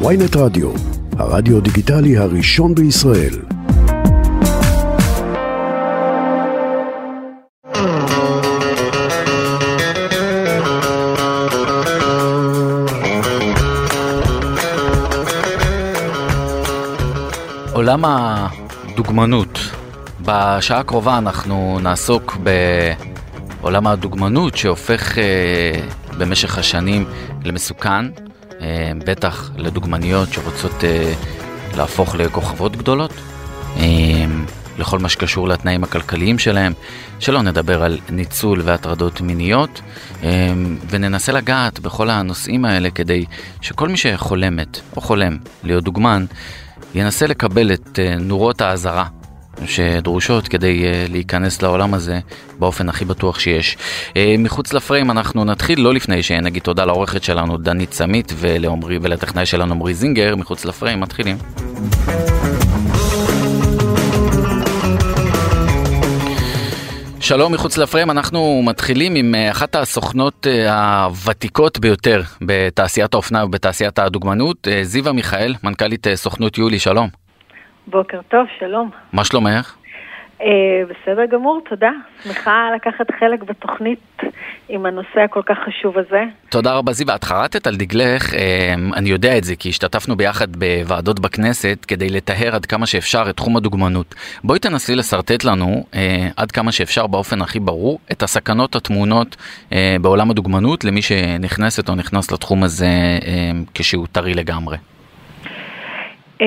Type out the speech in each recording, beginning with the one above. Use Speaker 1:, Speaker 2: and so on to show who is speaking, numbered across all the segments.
Speaker 1: ויינט רדיו, הרדיו דיגיטלי הראשון בישראל.
Speaker 2: עולם הדוגמנות. בשעה הקרובה אנחנו נעסוק בעולם הדוגמנות שהופך אה, במשך השנים למסוכן, בטח לדוגמניות שרוצות אה, להפוך לכוכבות גדולות, אה, לכל מה שקשור לתנאים הכלכליים שלהם, שלא נדבר על ניצול והטרדות מיניות, אה, וננסה לגעת בכל הנושאים האלה כדי שכל מי שחולמת או חולם להיות דוגמן, ינסה לקבל את אה, נורות האזהרה שדרושות כדי uh, להיכנס לעולם הזה באופן הכי בטוח שיש. Uh, מחוץ לפריים אנחנו נתחיל, לא לפני שנגיד תודה לעורכת שלנו דנית סמית ולטכנאי שלנו עמרי זינגר, מחוץ לפריים מתחילים. שלום מחוץ לפריים, אנחנו מתחילים עם אחת הסוכנות הוותיקות ביותר בתעשיית האופנה ובתעשיית הדוגמנות, זיווה מיכאל, מנכ"לית סוכנות יולי, שלום.
Speaker 3: בוקר טוב, שלום.
Speaker 2: מה שלומך?
Speaker 3: אה, בסדר גמור, תודה. שמחה לקחת חלק בתוכנית עם הנושא הכל כך חשוב הזה.
Speaker 2: תודה רבה זיווה, את חרטת על דגלך, אה, אני יודע את זה כי השתתפנו ביחד בוועדות בכנסת כדי לטהר עד כמה שאפשר את תחום הדוגמנות. בואי תנסי לשרטט לנו אה, עד כמה שאפשר באופן הכי ברור את הסכנות הטמונות אה, בעולם הדוגמנות למי שנכנסת או נכנס לתחום הזה אה, כשהוא טרי לגמרי.
Speaker 3: אמ,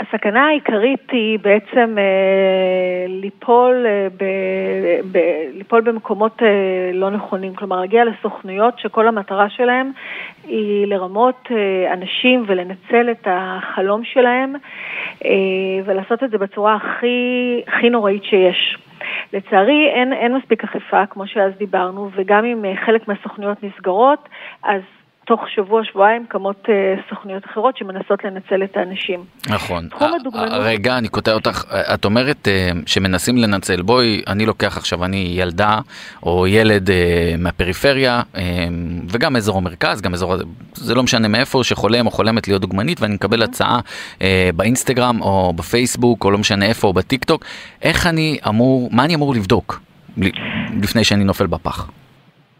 Speaker 3: הסכנה העיקרית היא בעצם אה, ליפול, אה, ב, ב, ליפול במקומות אה, לא נכונים, כלומר להגיע לסוכנויות שכל המטרה שלהם היא לרמות אה, אנשים ולנצל את החלום שלהם אה, ולעשות את זה בצורה הכי, הכי נוראית שיש. לצערי אין, אין מספיק אכיפה, כמו שאז דיברנו, וגם אם אה, חלק מהסוכנויות נסגרות, אז תוך שבוע-שבועיים קמות uh, סוכניות אחרות שמנסות לנצל את האנשים.
Speaker 2: נכון. תחום הדוגמנות... רגע, אני קוטע אותך. את אומרת uh, שמנסים לנצל. בואי, אני לוקח עכשיו, אני ילדה או ילד uh, מהפריפריה, וגם אזור המרכז, גם אזור... זה לא משנה מאיפה, שחולם או חולמת להיות דוגמנית, ואני מקבל הצעה uh, באינסטגרם או בפייסבוק, או לא משנה איפה, או בטיק טוק. איך אני אמור, מה אני אמור לבדוק לפני שאני נופל בפח?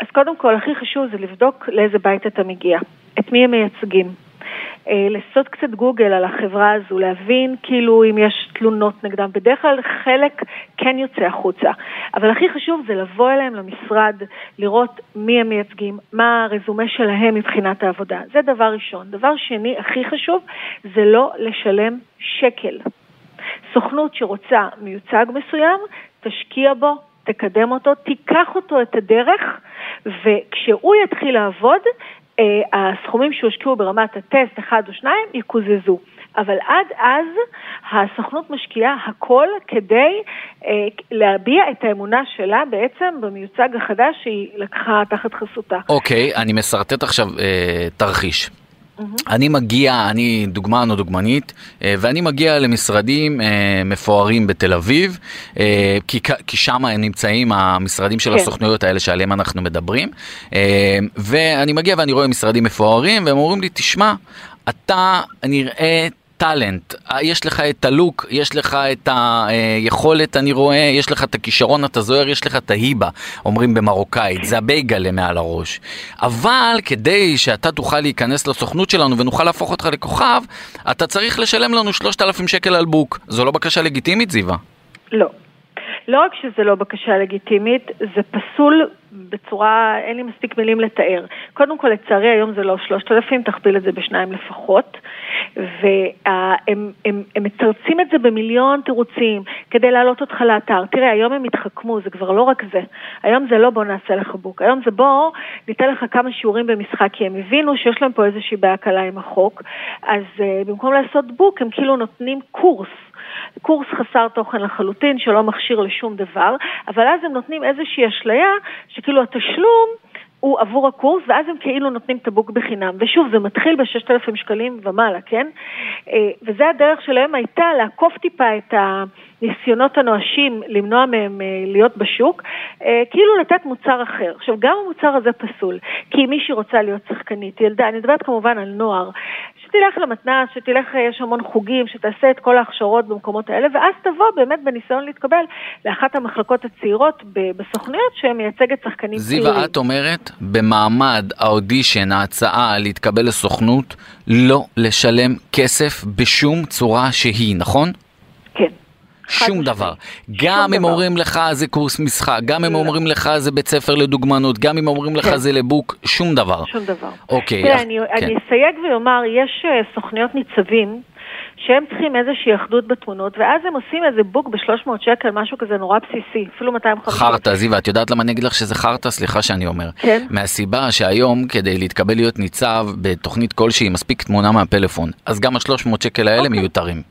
Speaker 3: אז קודם כל, הכי חשוב זה לבדוק לאיזה בית אתה מגיע, את מי הם מייצגים. אה, לעשות קצת גוגל על החברה הזו, להבין כאילו אם יש תלונות נגדם. בדרך כלל חלק כן יוצא החוצה, אבל הכי חשוב זה לבוא אליהם למשרד, לראות מי הם מייצגים, מה הרזומה שלהם מבחינת העבודה. זה דבר ראשון. דבר שני, הכי חשוב, זה לא לשלם שקל. סוכנות שרוצה מיוצג מסוים, תשקיע בו, תקדם אותו, תיקח אותו את הדרך, וכשהוא יתחיל לעבוד, אה, הסכומים שהושקעו ברמת הטסט, אחד או שניים, יקוזזו. אבל עד אז הסוכנות משקיעה הכל כדי אה, להביע את האמונה שלה בעצם במיוצג החדש שהיא לקחה תחת חסותה.
Speaker 2: אוקיי, okay, אני משרטט עכשיו אה, תרחיש. אני מגיע, אני דוגמן או דוגמנית, אה, ואני מגיע למשרדים אה, מפוארים בתל אביב, אה, כי, כי שם נמצאים המשרדים של כן. הסוכנויות האלה שעליהם אנחנו מדברים, ואני מגיע ואני רואה משרדים מפוארים, והם אומרים לי, תשמע, אתה נראה טאלנט, יש לך את הלוק, יש לך את היכולת, אני רואה, יש לך את הכישרון, אתה זוהר, יש לך את ההיבה, אומרים במרוקאית, זה הבייגלה מעל הראש. אבל כדי שאתה תוכל להיכנס לסוכנות שלנו ונוכל להפוך אותך לכוכב, אתה צריך לשלם לנו 3,000 שקל על בוק. זו לא בקשה לגיטימית, זיווה?
Speaker 3: לא. לא רק שזה לא בקשה לגיטימית, זה פסול בצורה, אין לי מספיק מילים לתאר. קודם כל, לצערי היום זה לא 3,000, תכפיל את זה בשניים לפחות, והם הם, הם מתרצים את זה במיליון תירוצים כדי להעלות אותך לאתר. תראה, היום הם התחכמו, זה כבר לא רק זה. היום זה לא בוא נעשה לך בוק, היום זה בוא ניתן לך כמה שיעורים במשחק, כי הם הבינו שיש להם פה איזושהי בעיה קלה עם החוק, אז uh, במקום לעשות בוק, הם כאילו נותנים קורס. קורס חסר תוכן לחלוטין, שלא מכשיר לשום דבר, אבל אז הם נותנים איזושהי אשליה שכאילו התשלום הוא עבור הקורס, ואז הם כאילו נותנים את הבוק בחינם. ושוב, זה מתחיל ב-6,000 שקלים ומעלה, כן? אה, וזה הדרך שלהם הייתה לעקוף טיפה את הניסיונות הנואשים, למנוע מהם אה, להיות בשוק, אה, כאילו לתת מוצר אחר. עכשיו, גם המוצר הזה פסול, כי אם מישהי רוצה להיות שחקנית, ילדה, אני מדברת כמובן על נוער, שתלך למתנ"ס, שתלך, יש המון חוגים, שתעשה את כל ההכשרות במקומות האלה, ואז תבוא באמת בניסיון להתקבל לאחת המחלקות הצעירות בסוכניות שמייצגת שחקנים
Speaker 2: צעירים. זיווה, את אומרת, במעמד האודישן, ההצעה להתקבל לסוכנות, לא לשלם כסף בשום צורה שהיא, נכון? שום דבר. גם אם אומרים לך זה קורס משחק, גם אם. אומרים לך זה בית ספר לדוגמנות, גם אם אומרים לך כן. זה לבוק, שום דבר.
Speaker 3: שום דבר.
Speaker 2: אוקיי.
Speaker 3: תראה, אני כן. אסייג ואומר, יש אה, סוכניות ניצבים. שהם צריכים איזושהי אחדות בתמונות, ואז הם עושים איזה בוק ב-300 שקל, משהו כזה נורא בסיסי, אפילו 250.
Speaker 2: חרטא, זיווה, את יודעת למה אני אגיד לך שזה חרטא? סליחה שאני אומר.
Speaker 3: כן.
Speaker 2: מהסיבה שהיום, כדי להתקבל להיות ניצב בתוכנית כלשהי, מספיק תמונה מהפלאפון. אז גם ה-300 שקל האלה אוקיי. מיותרים.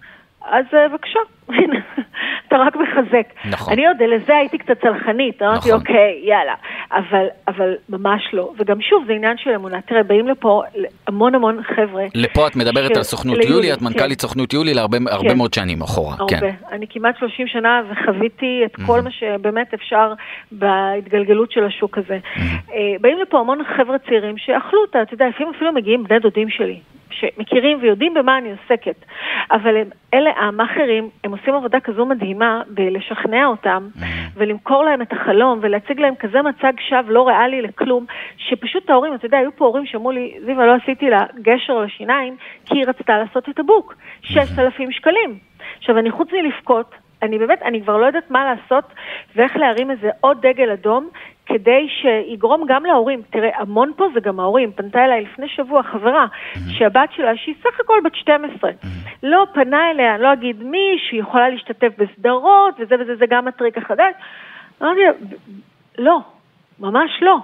Speaker 3: אז אה, בבקשה, אתה רק מחזק.
Speaker 2: נכון.
Speaker 3: אני עוד לזה הייתי קצת צלחנית, אמרתי, נכון. אוקיי, יאללה. אבל, אבל ממש לא. וגם שוב, זה עניין של אמונה. תראה, באים לפה המון המון חבר'ה.
Speaker 2: לפה את מדברת ש... על סוכנות ליולי, יולי, את מנכ"לית כן. סוכנות יולי להרבה כן. הרבה מאוד שנים אחורה.
Speaker 3: הרבה.
Speaker 2: כן.
Speaker 3: אני כמעט 30 שנה וחוויתי את כל מה שבאמת אפשר בהתגלגלות של השוק הזה. אה, באים לפה המון חבר'ה צעירים שאכלו אותה, אתה יודע, לפעמים אפילו מגיעים בני דודים שלי. שמכירים ויודעים במה אני עוסקת, אבל הם, אלה המאכערים, הם עושים עבודה כזו מדהימה בלשכנע אותם mm-hmm. ולמכור להם את החלום ולהציג להם כזה מצג שווא לא ריאלי לכלום, שפשוט ההורים, אתה יודע, היו פה הורים שאמרו לי, זיווה, לא עשיתי לה גשר לשיניים כי היא רצתה לעשות את הבוק, 6,000 שקלים. עכשיו, אני חוץ מלבכות, אני באמת, אני כבר לא יודעת מה לעשות ואיך להרים איזה עוד דגל אדום כדי שיגרום גם להורים. תראה, המון פה זה גם ההורים. פנתה אליי לפני שבוע חברה. שהבת שלה, שהיא סך הכל בת 12, mm-hmm. לא פנה אליה, אני לא אגיד מי, שהיא יכולה להשתתף בסדרות וזה וזה, זה גם הטריק החדש. אמרתי לה, לא, ממש לא.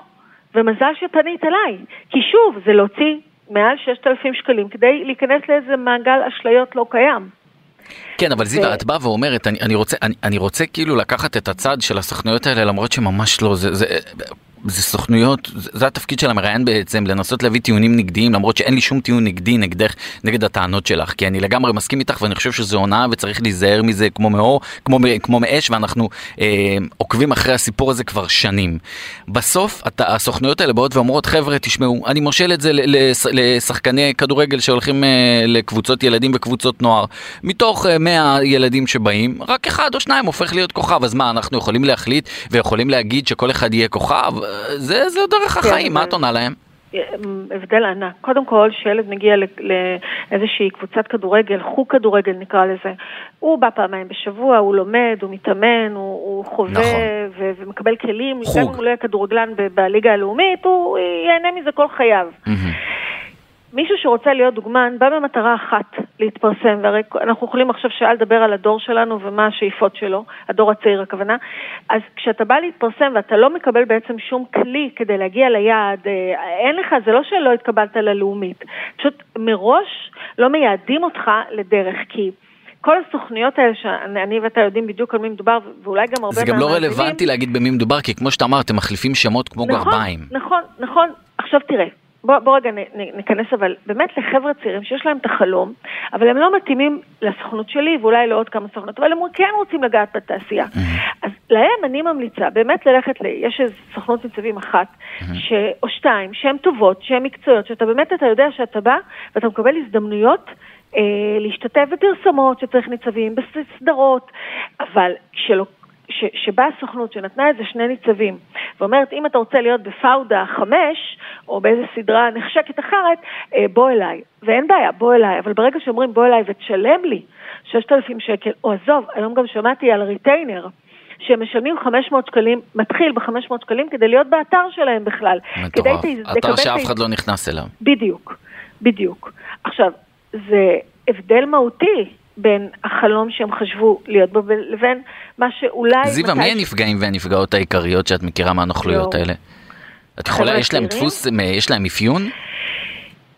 Speaker 3: ומזל שפנית אליי, כי שוב, זה להוציא מעל 6,000 שקלים כדי להיכנס לאיזה מעגל אשליות לא קיים.
Speaker 2: כן, אבל זיווה, את באה ואומרת, אני, אני, רוצה, אני, אני רוצה כאילו לקחת את הצד של הסוכנויות האלה, למרות שממש לא, זה, זה, זה סוכנויות, זה התפקיד של המראיין בעצם, לנסות להביא טיעונים נגדיים, למרות שאין לי שום טיעון נגדי נגדך, נגד הטענות שלך, כי אני לגמרי מסכים איתך ואני חושב שזו הונאה וצריך להיזהר מזה כמו מאור, כמו, כמו מאש, ואנחנו אה, עוקבים אחרי הסיפור הזה כבר שנים. בסוף את, הסוכנויות האלה באות ואומרות, חבר'ה, תשמעו, אני מושל את זה לשחקני כדורגל שהולכים אה, לקבוצות ילדים וקבוצות נוער. מתוך אה, 100 ילדים שבאים, רק אחד או שניים הופך להיות כוכב, אז מה, אנחנו יכולים להחליט ויכולים להגיד שכל אחד יהיה כוכב? זה, זה דרך החיים, כן, מה את עונה להם?
Speaker 3: הבדל ענק. קודם כל, שילד מגיע לאיזושהי קבוצת כדורגל, חוג כדורגל נקרא לזה, הוא בא פעמיים בשבוע, הוא לומד, הוא מתאמן, הוא, הוא חווה נכון. ו- ומקבל כלים. חוג. גם אם הוא לא יהיה כדורגלן בליגה הלאומית, הוא ייהנה מזה כל חייו. Mm-hmm. מישהו שרוצה להיות דוגמן בא במטרה אחת, להתפרסם, והרי אנחנו יכולים עכשיו שעה לדבר על הדור שלנו ומה השאיפות שלו, הדור הצעיר הכוונה, אז כשאתה בא להתפרסם ואתה לא מקבל בעצם שום כלי כדי להגיע ליעד, אה, אין לך, זה לא שלא התקבלת ללאומית, פשוט מראש לא מייעדים אותך לדרך, כי... כל הסוכניות האלה שאני ואתה יודעים בדיוק על מי מדובר, ואולי גם הרבה
Speaker 2: זה גם לא רלוונטי להגיד במי מדובר, כי כמו שאתה אמרת, הם מחליפים שמות כמו
Speaker 3: נכון,
Speaker 2: גרביים.
Speaker 3: נכון, נכון. עכשיו תראה, בוא, בוא רגע ניכנס אבל באמת לחבר'ה צעירים שיש להם את החלום, אבל הם לא מתאימים לסוכנות שלי ואולי לעוד כמה סוכנות, אבל הם כן רוצים לגעת בתעשייה. אז להם אני ממליצה באמת ללכת, ל... יש איזו סוכנות ניצבים אחת. ש... או שתיים, שהן טובות, שהן מקצועיות, שאתה באמת, אתה יודע שאתה בא ואתה מקבל הזדמנויות אה, להשתתף בפרסומות שצריך ניצבים, בסדרות, אבל כשלא... ש, שבאה הסוכנות שנתנה איזה שני ניצבים ואומרת, אם אתה רוצה להיות בפאודה חמש, או באיזה סדרה נחשקת אחרת, אה, בוא אליי. ואין בעיה, בוא אליי. אבל ברגע שאומרים בוא אליי ותשלם לי 6,000 שקל, או עזוב, היום גם שמעתי על ריטיינר. שהם משלמים 500 שקלים, מתחיל ב-500 שקלים כדי להיות באתר שלהם בכלל.
Speaker 2: מטורף, אתר שאף אחד לא נכנס אליו.
Speaker 3: בדיוק, בדיוק. עכשיו, זה הבדל מהותי בין החלום שהם חשבו להיות בו לבין מה שאולי...
Speaker 2: זיווה, מי הנפגעים והנפגעות העיקריות שאת מכירה מהנוכלויות האלה? את יכולה, יש להם דפוס, יש להם אפיון?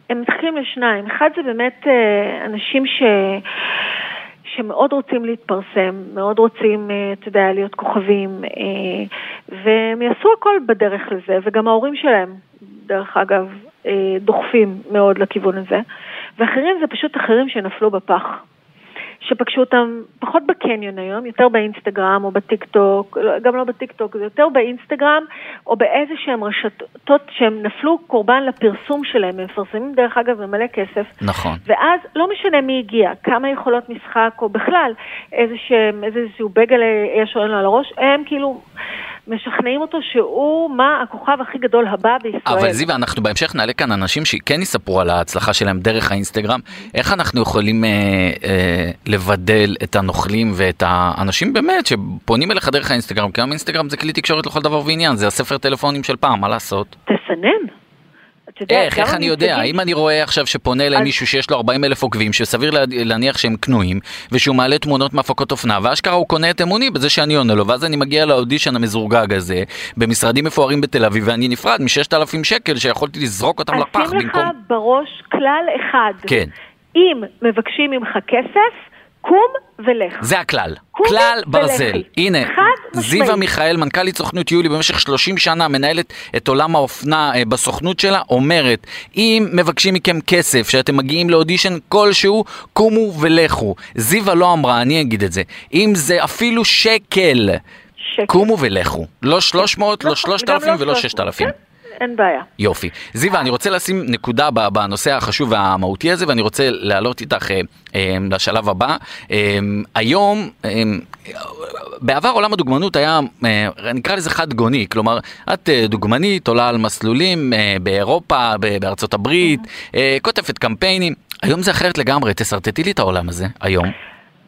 Speaker 3: הם מתחילים לשניים. אחד זה באמת אה, אנשים ש... שמאוד רוצים להתפרסם, מאוד רוצים, אה, אתה יודע, להיות כוכבים, אה, והם יעשו הכל בדרך לזה, וגם ההורים שלהם, דרך אגב, דוחפים מאוד לכיוון הזה, ואחרים זה פשוט אחרים שנפלו בפח. שפגשו אותם פחות בקניון היום, יותר באינסטגרם או בטיק טוק, לא, גם לא בטיק טוק, זה יותר באינסטגרם או באיזה שהם רשתות שהם נפלו קורבן לפרסום שלהם, הם מפרסמים דרך אגב במלא כסף.
Speaker 2: נכון.
Speaker 3: ואז לא משנה מי הגיע, כמה יכולות משחק או בכלל איזשהו בגל יש לו על הראש, הם כאילו... משכנעים אותו שהוא מה הכוכב הכי גדול הבא בישראל.
Speaker 2: אבל זיווה, אנחנו בהמשך נעלה כאן אנשים שכן יספרו על ההצלחה שלהם דרך האינסטגרם. איך אנחנו יכולים אה, אה, לבדל את הנוכלים ואת האנשים באמת שפונים אליך דרך האינסטגרם? כי היום אינסטגרם זה כלי תקשורת לכל דבר ועניין, זה הספר טלפונים של פעם, מה לעשות?
Speaker 3: תסנן.
Speaker 2: יודע, איך, איך אני יודע? האם אני רואה עכשיו שפונה אליי אז... מישהו שיש לו 40 אלף עוקבים, שסביר להניח שהם קנויים, ושהוא מעלה תמונות מהפקות אופנה, ואשכרה הוא קונה את אמוני בזה שאני עונה לו, ואז אני מגיע לאודישן המזורגג הזה, במשרדים מפוארים בתל אביב, ואני נפרד מ-6,000 שקל שיכולתי לזרוק אותם לפח במקום...
Speaker 3: אשים לך בראש כלל אחד.
Speaker 2: כן.
Speaker 3: אם מבקשים ממך כסף, קום ולך.
Speaker 2: זה הכלל. כלל ברזל. ולכי. הנה, זיווה מיכאל, מנכ"לית סוכנות יולי במשך 30 שנה, מנהלת את עולם האופנה אה, בסוכנות שלה, אומרת, אם מבקשים מכם כסף, שאתם מגיעים לאודישן כלשהו, קומו ולכו. זיווה לא אמרה, אני אגיד את זה. אם זה אפילו שקל, שקל. קומו ולכו. לא 300, לא 3,000 לא ולא 6,000.
Speaker 3: אין בעיה.
Speaker 2: יופי. זיווה, אני רוצה לשים נקודה בנושא החשוב והמהותי הזה, ואני רוצה להעלות איתך אה, אה, לשלב הבא. אה, היום, בעבר עולם הדוגמנות היה, נקרא לזה חד גוני, כלומר, את דוגמנית, עולה על מסלולים באירופה, בארצות הברית, כותבת קמפיינים. היום זה אחרת לגמרי, תשרטטי לי את העולם הזה, היום.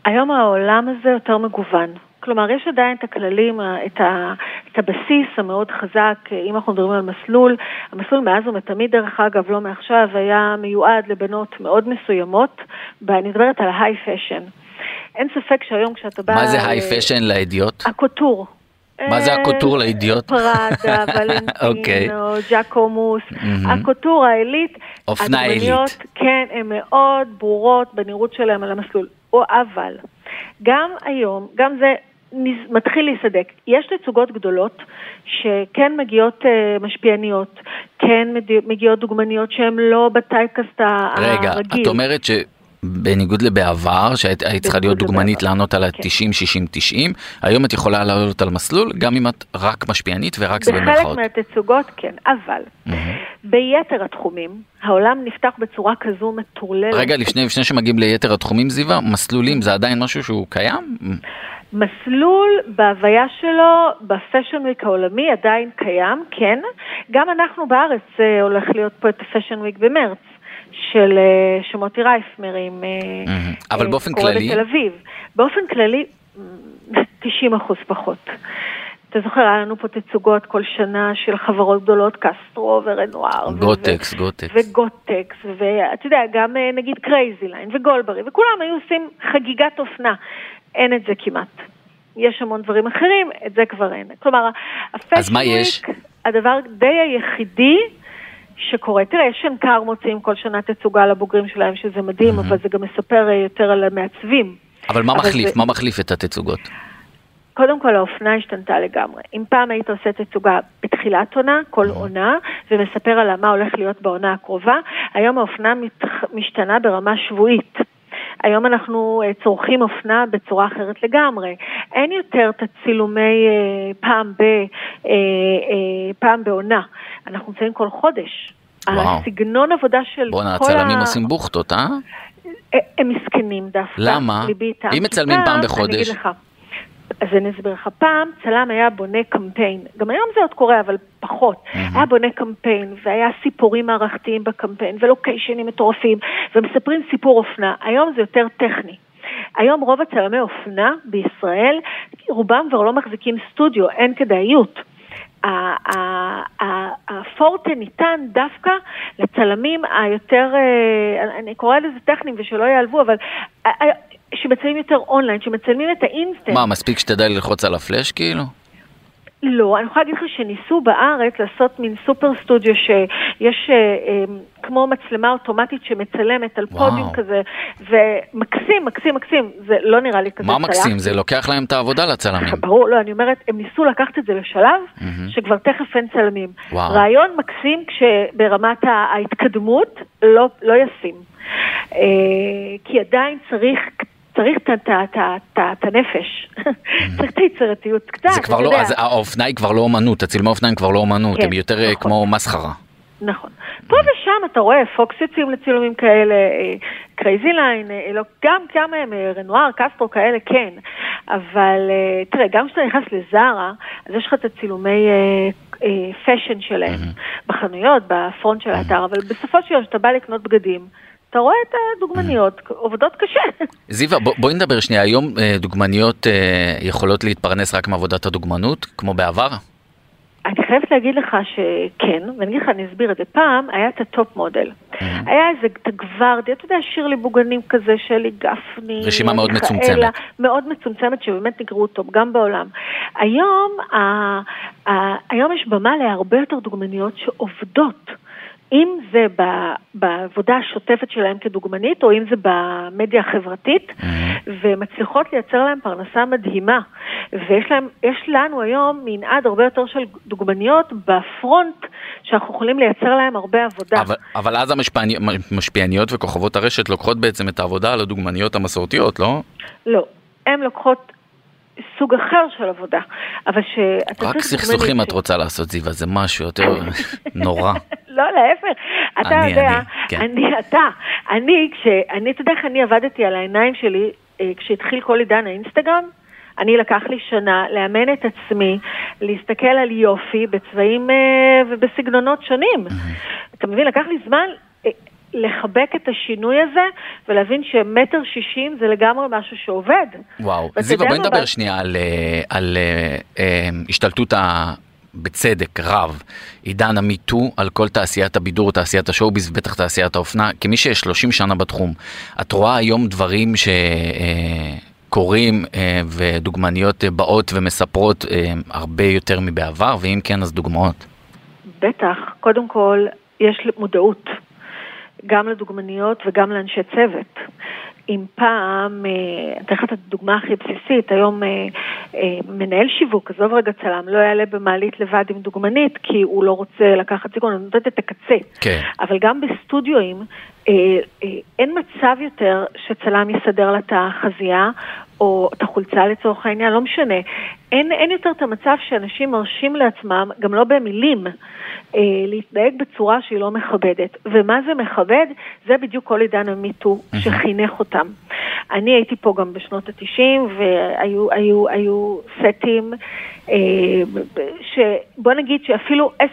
Speaker 3: היום העולם הזה יותר מגוון. כלומר, יש עדיין את הכללים, את, ה, את הבסיס המאוד חזק, אם אנחנו מדברים על מסלול, המסלול מאז ומתמיד, דרך אגב, לא מעכשיו, היה מיועד לבנות מאוד מסוימות, ואני מדברת על ההיי פשן. אין ספק שהיום כשאתה בא...
Speaker 2: מה זה היי פשן לאידיוט?
Speaker 3: הקוטור.
Speaker 2: מה זה הקוטור לאידיוט?
Speaker 3: פראדה, ולנטינו, ג'קומוס, הקוטור העילית.
Speaker 2: אופנה עילית.
Speaker 3: כן, הן מאוד ברורות בנראות שלהן על המסלול. אבל, גם היום, גם זה מתחיל להיסדק. יש תצוגות גדולות שכן מגיעות uh, משפיעניות, כן מגיעות דוגמניות שהן לא בטייפקאסט הרגיל.
Speaker 2: רגע, את אומרת ש... בניגוד לבעבר, שהיית צריכה להיות דוגמנית לענות על ה-90, 60, 90, היום את יכולה לעלות על מסלול, גם אם את רק משפיענית ורק זה
Speaker 3: במרכאות. בחלק מהתצוגות כן, אבל mm-hmm. ביתר התחומים, העולם נפתח בצורה כזו מטורללת.
Speaker 2: רגע, לפני, לפני שמגיעים ליתר התחומים, זיווה, מסלולים זה עדיין משהו שהוא קיים?
Speaker 3: מסלול בהוויה שלו ב fashion week העולמי עדיין קיים, כן. גם אנחנו בארץ אה, הולך להיות פה את ה fashion week במרץ. של אה, שמוטי רייף מרים,
Speaker 2: mm-hmm. אבל באופן כללי?
Speaker 3: בתל אביב. באופן כללי, 90 אחוז פחות. אתה זוכר, היה לנו פה תצוגות כל שנה של חברות גדולות, קסטרו ורנואר.
Speaker 2: גוטקס, ו- גוטקס.
Speaker 3: וגוטקס, ואתה יודע, גם נגיד קרייזי ליין וגולברי, וכולם היו עושים חגיגת אופנה. אין את זה כמעט. יש המון דברים אחרים, את זה כבר אין. כלומר,
Speaker 2: מה יש?
Speaker 3: הדבר די היחידי שקורה, תראה, יש שנקר מוציאים כל שנה תצוגה לבוגרים שלהם, שזה מדהים, mm-hmm. אבל זה גם מספר יותר על המעצבים.
Speaker 2: אבל מה אבל מחליף? זה... מה מחליף את התצוגות?
Speaker 3: קודם כל האופנה השתנתה לגמרי. אם פעם היית עושה תצוגה בתחילת עונה, כל עונה, ומספר על מה הולך להיות בעונה הקרובה, היום האופנה משתנה ברמה שבועית. היום אנחנו אה, צורכים אופנה בצורה אחרת לגמרי. אין יותר את הצילומי אה, פעם, ב, אה, פעם בעונה. אנחנו נמצאים כל חודש. וואו. הסגנון עבודה של
Speaker 2: בואנה, הצלמים ה... עושים בוכטות, אה?
Speaker 3: הם מסכנים דווקא.
Speaker 2: למה? אם מצלמים פעם בחודש.
Speaker 3: אז אני אסביר לך, פעם צלם היה בונה קמפיין, גם היום זה עוד קורה, אבל פחות. Mm-hmm. היה בונה קמפיין, והיה סיפורים מערכתיים בקמפיין, ולוקיישנים מטורפים, ומספרים סיפור אופנה. היום זה יותר טכני. היום רוב הצלמי אופנה בישראל, רובם כבר לא מחזיקים סטודיו, אין כדאיות. הפורטה ניתן דווקא לצלמים היותר, אה, אני קוראה לזה טכניים ושלא ייעלבו, אבל שמצלמים יותר אונליין, שמצלמים את האינסטנט.
Speaker 2: מה, מספיק שתדע ללחוץ על הפלאש כאילו?
Speaker 3: לא, אני יכולה להגיד לך שניסו בארץ לעשות מין סופר סטודיו שיש אה, אה, כמו מצלמה אוטומטית שמצלמת על וואו. פודיום כזה, ומקסים, מקסים, מקסים, זה לא נראה לי כזה
Speaker 2: מה מקסים? זה לוקח להם את העבודה לצלמים.
Speaker 3: ברור, לא, אני אומרת, הם ניסו לקחת את זה לשלב mm-hmm. שכבר תכף אין צלמים. וואו. רעיון מקסים כשברמת ההתקדמות לא, לא ישים. אה, כי עדיין צריך צריך את הנפש, צריך את היצירתיות קצת.
Speaker 2: זה כבר לא, אז האופנה היא כבר לא אומנות, הצילומי אופנה הם כבר לא אומנות, הם כן, יותר נכון. כמו מסחרה.
Speaker 3: נכון. פה ושם אתה רואה פוקס יוצאים לצילומים כאלה, קרייזי ליין, לא, גם כמה הם, רנואר, קסטרו כאלה, כן. אבל תראה, גם כשאתה נכנס לזארה, אז יש לך את הצילומי fashion שלהם, בחנויות, ב front של האתר, אבל בסופו של יום, כשאתה בא לקנות בגדים, אתה רואה את הדוגמניות עובדות קשה.
Speaker 2: זיווה, בוא, בואי נדבר שנייה, היום דוגמניות יכולות להתפרנס רק מעבודת הדוגמנות, כמו בעבר?
Speaker 3: אני חייבת להגיד לך שכן, ואני אגיד לך, אני אסביר את זה. פעם היה את ה top model. Mm-hmm. היה איזה את הגווארדיה, אתה יודע, שירלי בוגנים כזה, שלי גפני.
Speaker 2: רשימה מאוד מצומצמת.
Speaker 3: מאוד מצומצמת, שבאמת נגרו טוב, גם בעולם. היום, ה, ה, היום יש במה להרבה יותר דוגמניות שעובדות. אם זה בעבודה השוטפת שלהם כדוגמנית, או אם זה במדיה החברתית, mm-hmm. ומצליחות לייצר להם פרנסה מדהימה. ויש להם, לנו היום מנעד הרבה יותר של דוגמניות בפרונט, שאנחנו יכולים לייצר להם הרבה עבודה.
Speaker 2: אבל, אבל אז המשפיעניות וכוכבות הרשת לוקחות בעצם את העבודה על הדוגמניות המסורתיות, לא?
Speaker 3: לא, הן לוקחות סוג אחר של עבודה, אבל שאתה
Speaker 2: רק סכסוכים את רוצה לעשות, זיווה, זה משהו יותר נורא.
Speaker 3: לא, להפך. אתה יודע, אני, כן. אני, אתה, אני, כשאני, אתה יודע איך אני עבדתי על העיניים שלי אה, כשהתחיל כל עידן האינסטגרם? אני לקח לי שנה לאמן את עצמי, להסתכל על יופי בצבעים אה, ובסגנונות שונים. אתה מבין? לקח לי זמן אה, לחבק את השינוי הזה ולהבין שמטר שישים זה לגמרי משהו שעובד.
Speaker 2: וואו, זיווה בואי נדבר שנייה על, על uh, uh, השתלטות ה... בצדק רב, עידן המיטו על כל תעשיית הבידור, תעשיית השואו-ביז ובטח תעשיית האופנה. כמי שיש 30 שנה בתחום, את רואה היום דברים שקורים אה, ודוגמניות באות ומספרות אה, הרבה יותר מבעבר, ואם כן, אז דוגמאות.
Speaker 3: בטח. קודם כל, יש מודעות. גם לדוגמניות וגם לאנשי צוות. אם פעם, אה, אני אתן לך את הדוגמה הכי בסיסית, היום אה, אה, מנהל שיווק, עזוב רגע צלם, לא יעלה במעלית לבד עם דוגמנית, כי הוא לא רוצה לקחת סיכון, אני נותנת את הקצה.
Speaker 2: כן.
Speaker 3: אבל גם בסטודיואים, אין מצב יותר שצלם יסדר לה את החזייה, או את החולצה לצורך העניין, לא משנה. אין, אין יותר את המצב שאנשים מרשים לעצמם, גם לא במילים, אה, להתנהג בצורה שהיא לא מכבדת. ומה זה מכבד? זה בדיוק כל עידן המיטו שחינך אותם. אני הייתי פה גם בשנות התשעים, והיו היו, היו סטים, אה, שבוא נגיד שאפילו 10%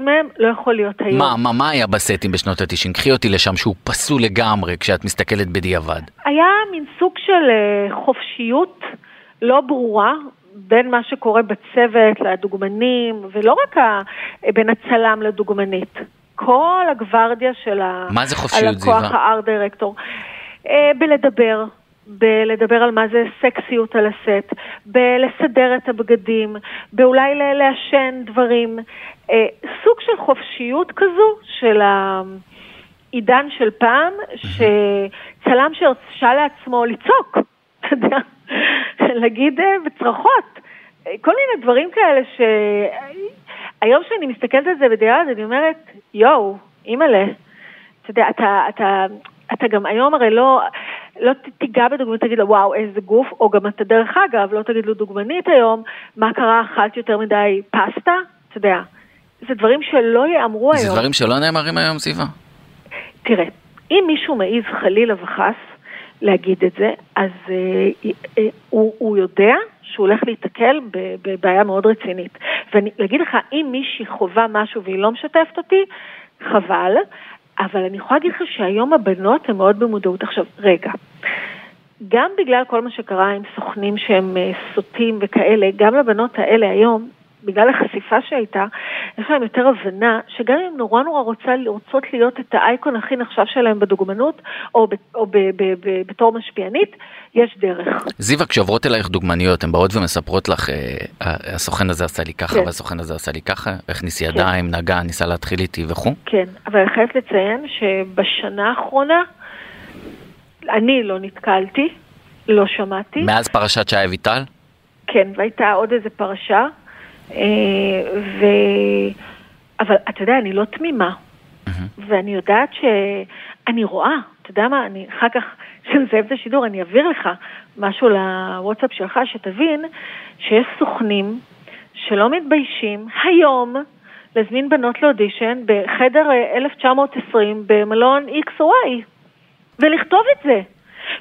Speaker 3: מהם לא יכול להיות היום.
Speaker 2: מה, מה, מה היה בסטים בשנות התשעים? קחי אותי לשם שהוא פסול לגמרי כשאת מסתכלת בדיעבד.
Speaker 3: היה מין סוג של אה, חופשיות לא ברורה. בין מה שקורה בצוות לדוגמנים, ולא רק ה, בין הצלם לדוגמנית. כל הגוורדיה של ה...
Speaker 2: מה זה חופשיות זיווה?
Speaker 3: הלקוח הארט דירקטור. אה, בלדבר, בלדבר על מה זה סקסיות על הסט, בלסדר את הבגדים, באולי לעשן דברים. אה, סוג של חופשיות כזו של העידן של פעם, שצלם שהרשה לעצמו לצעוק, אתה יודע. להגיד אה, בצרחות. כל מיני דברים כאלה שהיום כשאני מסתכלת על זה בדיעבד, אני אומרת, יואו, אימא'לה, אתה יודע, אתה, אתה, אתה גם היום הרי לא, לא תיגע בדוגמנית, תגיד לה, וואו, איזה גוף, או גם אתה דרך אגב, לא תגיד לו דוגמנית היום, מה קרה, אכלת יותר מדי פסטה? אתה יודע, זה דברים שלא ייאמרו היום.
Speaker 2: זה דברים שלא נאמרים היום, סיבה.
Speaker 3: תראה, אם מישהו מעז חלילה וחס להגיד את זה, אז אה, אה, הוא, הוא יודע שהוא הולך להיתקל בבעיה מאוד רצינית. ולהגיד לך, אם מישהי חווה משהו והיא לא משתפת אותי, חבל, אבל אני יכולה להגיד לך שהיום הבנות הן מאוד במודעות. עכשיו, רגע, גם בגלל כל מה שקרה עם סוכנים שהם אה, סוטים וכאלה, גם לבנות האלה היום בגלל החשיפה שהייתה, יש להם יותר הבנה שגם אם נורא נורא רוצה, רוצות להיות את האייקון הכי נחשב שלהם בדוגמנות, או, ב, או ב, ב, ב, בתור משפיענית, יש דרך.
Speaker 2: זיווה, כשעוברות אלייך דוגמניות, הן באות ומספרות לך, אה, הסוכן הזה עשה לי ככה, כן. והסוכן הזה עשה לי ככה, הכניס כן. ידיים, כן. נגע, ניסה להתחיל איתי וכו'?
Speaker 3: כן, אבל אני חייבת לציין שבשנה האחרונה, אני לא נתקלתי, לא שמעתי.
Speaker 2: מאז פרשת שי אביטל?
Speaker 3: כן, והייתה עוד איזה פרשה. אה, ו... אבל אתה יודע, אני לא תמימה, ואני יודעת שאני רואה, אתה אתה יודע מה, אני אחר כך, כשנסיים את השידור, אני אעביר לך משהו לוואטסאפ שלך, שתבין שיש סוכנים שלא מתביישים היום להזמין בנות לאודישן בחדר 1920 במלון X או Y, ולכתוב את זה.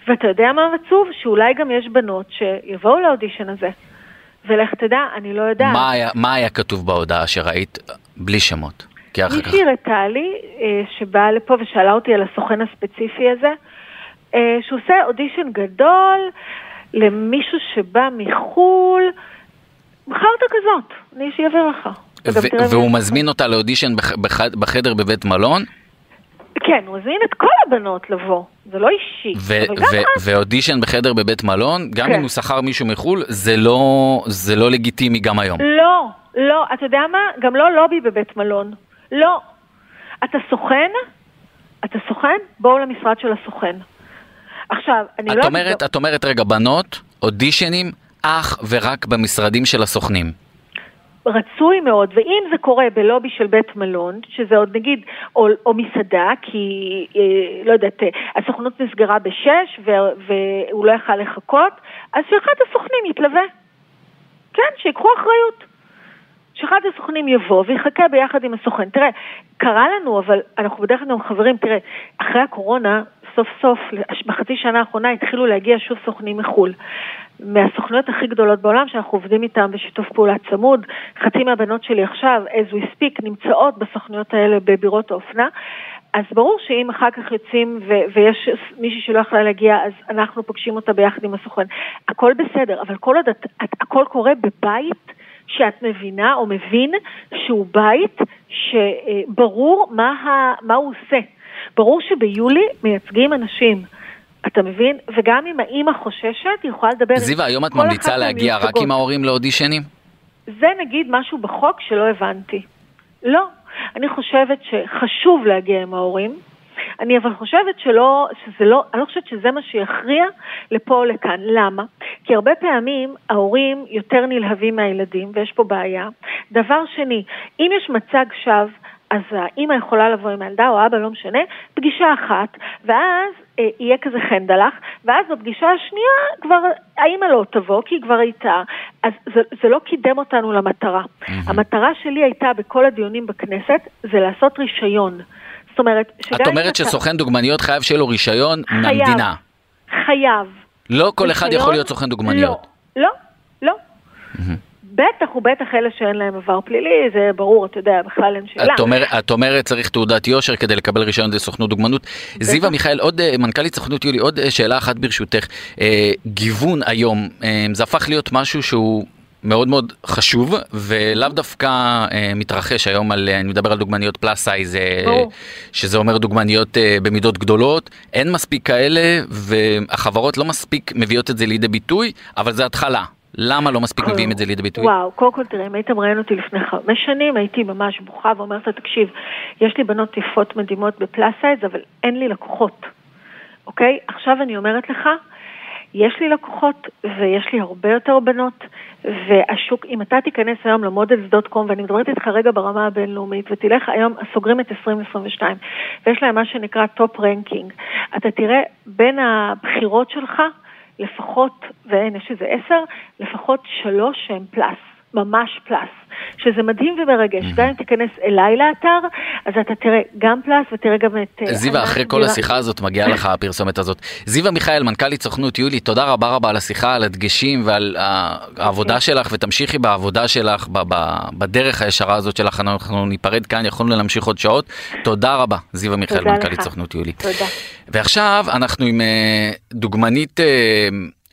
Speaker 3: ואתה יודע מה עצוב? שאולי גם יש בנות שיבואו לאודישן הזה. ולך תדע, אני לא יודעת.
Speaker 2: מה היה, מה היה כתוב בהודעה שראית בלי שמות?
Speaker 3: כי אחר כך... מישהי הראתה לי, אה, שבאה לפה ושאלה אותי על הסוכן הספציפי הזה, אה, שהוא עושה אודישן גדול למישהו שבא מחו"ל, בחרת כזאת, אני שיעביר לך.
Speaker 2: והוא מזמין אותה לאודישן בחדר בבית מלון?
Speaker 3: כן, הוא הזמין את כל הבנות לבוא, זה לא אישי.
Speaker 2: ואודישן בחדר בבית מלון, גם כן. אם הוא שכר מישהו מחו"ל, זה לא, זה לא לגיטימי גם היום.
Speaker 3: לא, לא, אתה יודע מה? גם לא לובי בבית מלון. לא. אתה סוכן? אתה סוכן? בואו למשרד של הסוכן. עכשיו, אני
Speaker 2: את לא... אומרת, את אומרת, רגע, בנות, אודישנים, אך ורק במשרדים של הסוכנים.
Speaker 3: רצוי מאוד, ואם זה קורה בלובי של בית מלון, שזה עוד נגיד, או, או מסעדה, כי, אה, לא יודעת, אה, הסוכנות נסגרה בשש והוא לא יכל לחכות, אז שאחד הסוכנים יתלווה. כן, שיקחו אחריות. שאחד הסוכנים יבוא ויחכה ביחד עם הסוכן. תראה, קרה לנו, אבל אנחנו בדרך כלל חברים, תראה, אחרי הקורונה, סוף סוף, בחצי שנה האחרונה התחילו להגיע שוב סוכנים מחו"ל. מהסוכנויות הכי גדולות בעולם שאנחנו עובדים איתן בשיתוף פעולה צמוד. חצי מהבנות שלי עכשיו, as we speak, נמצאות בסוכנויות האלה בבירות האופנה. אז ברור שאם אחר כך יוצאים ו- ויש מישהי שלא יכלה להגיע, אז אנחנו פוגשים אותה ביחד עם הסוכן. הכל בסדר, אבל כל עוד את, את, הכל קורה בבית שאת מבינה או מבין שהוא בית שברור מה, ה, מה הוא עושה. ברור שביולי מייצגים אנשים. אתה מבין? וגם אם האימא חוששת, היא יכולה לדבר
Speaker 2: זיווה, היום את ממליצה להגיע רק עם ההורים לאודישנים?
Speaker 3: זה נגיד משהו בחוק שלא הבנתי. לא. אני חושבת שחשוב להגיע עם ההורים. אני אבל חושבת שלא, שזה לא, אני לא חושבת שזה מה שיכריע לפה או לכאן. למה? כי הרבה פעמים ההורים יותר נלהבים מהילדים, ויש פה בעיה. דבר שני, אם יש מצג שווא, אז האימא יכולה לבוא עם הילדה או אבא, לא משנה, פגישה אחת, ואז אה, יהיה כזה חנדלח, ואז בפגישה השנייה כבר האימא לא תבוא, כי היא כבר הייתה. אז זה, זה לא קידם אותנו למטרה. המטרה שלי הייתה בכל הדיונים בכנסת, זה לעשות רישיון. זאת אומרת,
Speaker 2: שגם... את אומרת שסוכן דוגמניות חייב שיהיה לו רישיון חייב, מהמדינה.
Speaker 3: חייב.
Speaker 2: לא כל רישיון, אחד יכול להיות סוכן דוגמניות.
Speaker 3: לא, לא, לא. בטח ובטח אלה שאין להם עבר פלילי, זה ברור, אתה יודע, בכלל אין שאלה.
Speaker 2: את, אומר, את אומרת צריך תעודת יושר כדי לקבל רישיון לסוכנות דוגמנות. זיווה מיכאל, עוד אה, מנכ"לית סוכנות יולי, עוד אה, שאלה אחת ברשותך. אה, גיוון היום, אה, זה הפך להיות משהו שהוא מאוד מאוד חשוב, ולאו דווקא אה, מתרחש היום על, אני מדבר על דוגמניות פלאס סייז, אה, שזה אומר דוגמניות אה, במידות גדולות, אין מספיק כאלה, והחברות לא מספיק מביאות את זה לידי ביטוי, אבל זה התחלה. למה לא מספיק מביאים את זה לידי ביטוי?
Speaker 3: וואו, קודם כל תראה, אם היית מראיין אותי לפני חמש שנים, הייתי ממש בוכה ואומרת לך, תקשיב, יש לי בנות יפות מדהימות ב plus size, אבל אין לי לקוחות, אוקיי? עכשיו אני אומרת לך, יש לי לקוחות ויש לי הרבה יותר בנות, והשוק, אם אתה תיכנס היום ל models.com, ואני מדברת איתך רגע ברמה הבינלאומית, ותלך היום, סוגרים את 2022, ויש להם מה שנקרא top ranking, אתה תראה בין הבחירות שלך, לפחות, ואין, יש איזה עשר, לפחות שלוש שהן פלאס, ממש פלאס. שזה מדהים ומרגש, גם אם תיכנס אליי לאתר, אז אתה תראה גם פלאס ותראה גם את...
Speaker 2: אה, זיווה, אחרי כל השיחה הזאת מגיעה לך הפרסומת הזאת. זיווה מיכאל, מנכ"לית סוכנות יולי, תודה רבה רבה על השיחה, על הדגשים ועל העבודה שלך, ותמשיכי בעבודה שלך, בדרך הישרה הזאת שלך, אנחנו ניפרד כאן, יכולנו להמשיך עוד שעות. תודה רבה, זיווה מיכאל, מנכ"לית סוכנות יולי.
Speaker 3: תודה.
Speaker 2: ועכשיו אנחנו עם אה, דוגמנית...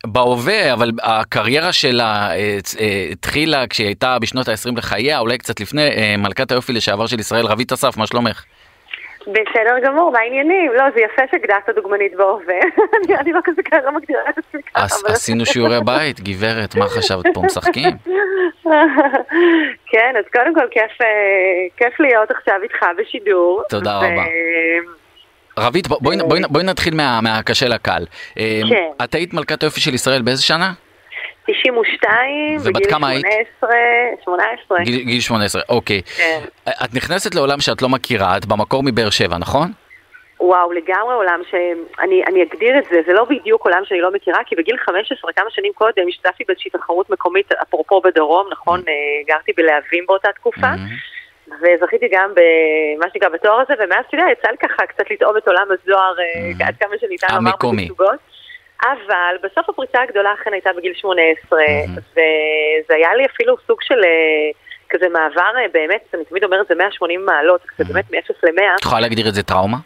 Speaker 2: בהווה, אבל הקריירה שלה אה, אה, התחילה כשהיא הייתה בשנות ה-20 לחייה, אולי קצת לפני, אה, מלכת היופי לשעבר של ישראל, רבית אסף, מה שלומך?
Speaker 4: בסדר גמור, מה העניינים? לא, זה יפה שגדלת דוגמנית בהווה. אני לא כזה כאלה לא מגדירה את עצמי ככה.
Speaker 2: עשינו שיעורי בית, גברת, מה חשבת פה, משחקים?
Speaker 4: כן, אז קודם כל כיף להיות עכשיו איתך בשידור.
Speaker 2: תודה רבה. רבית, בואי, בואי, בואי נתחיל מה, מהקשה לקל.
Speaker 4: אמ, כן.
Speaker 2: את היית מלכת היופי של ישראל באיזה שנה?
Speaker 4: 92,
Speaker 2: בגיל 18,
Speaker 4: 18.
Speaker 2: גיל, גיל 18, אוקיי.
Speaker 4: כן.
Speaker 2: את נכנסת לעולם שאת לא מכירה, את במקור מבאר שבע, נכון?
Speaker 4: וואו, לגמרי עולם שאני אני אגדיר את זה, זה לא בדיוק עולם שאני לא מכירה, כי בגיל 15, כמה שנים קודם, השתתפתי באיזושהי תחרות מקומית, אפרופו בדרום, נכון, mm-hmm. גרתי בלהבים באותה תקופה, mm-hmm. וזכיתי גם במה שנקרא בתואר הזה, ומאז, אתה יודע, יצא לי ככה קצת לטעום את עולם הזוהר mm-hmm. עד כמה שניתן לומר בתצוגות. אבל בסוף הפריצה הגדולה אכן הייתה בגיל 18, mm-hmm. וזה היה לי אפילו סוג של... כזה מעבר באמת, אני תמיד אומרת זה 180 מעלות, זה באמת מ-0 ל-100.
Speaker 2: את יכולה להגדיר את זה טראומה?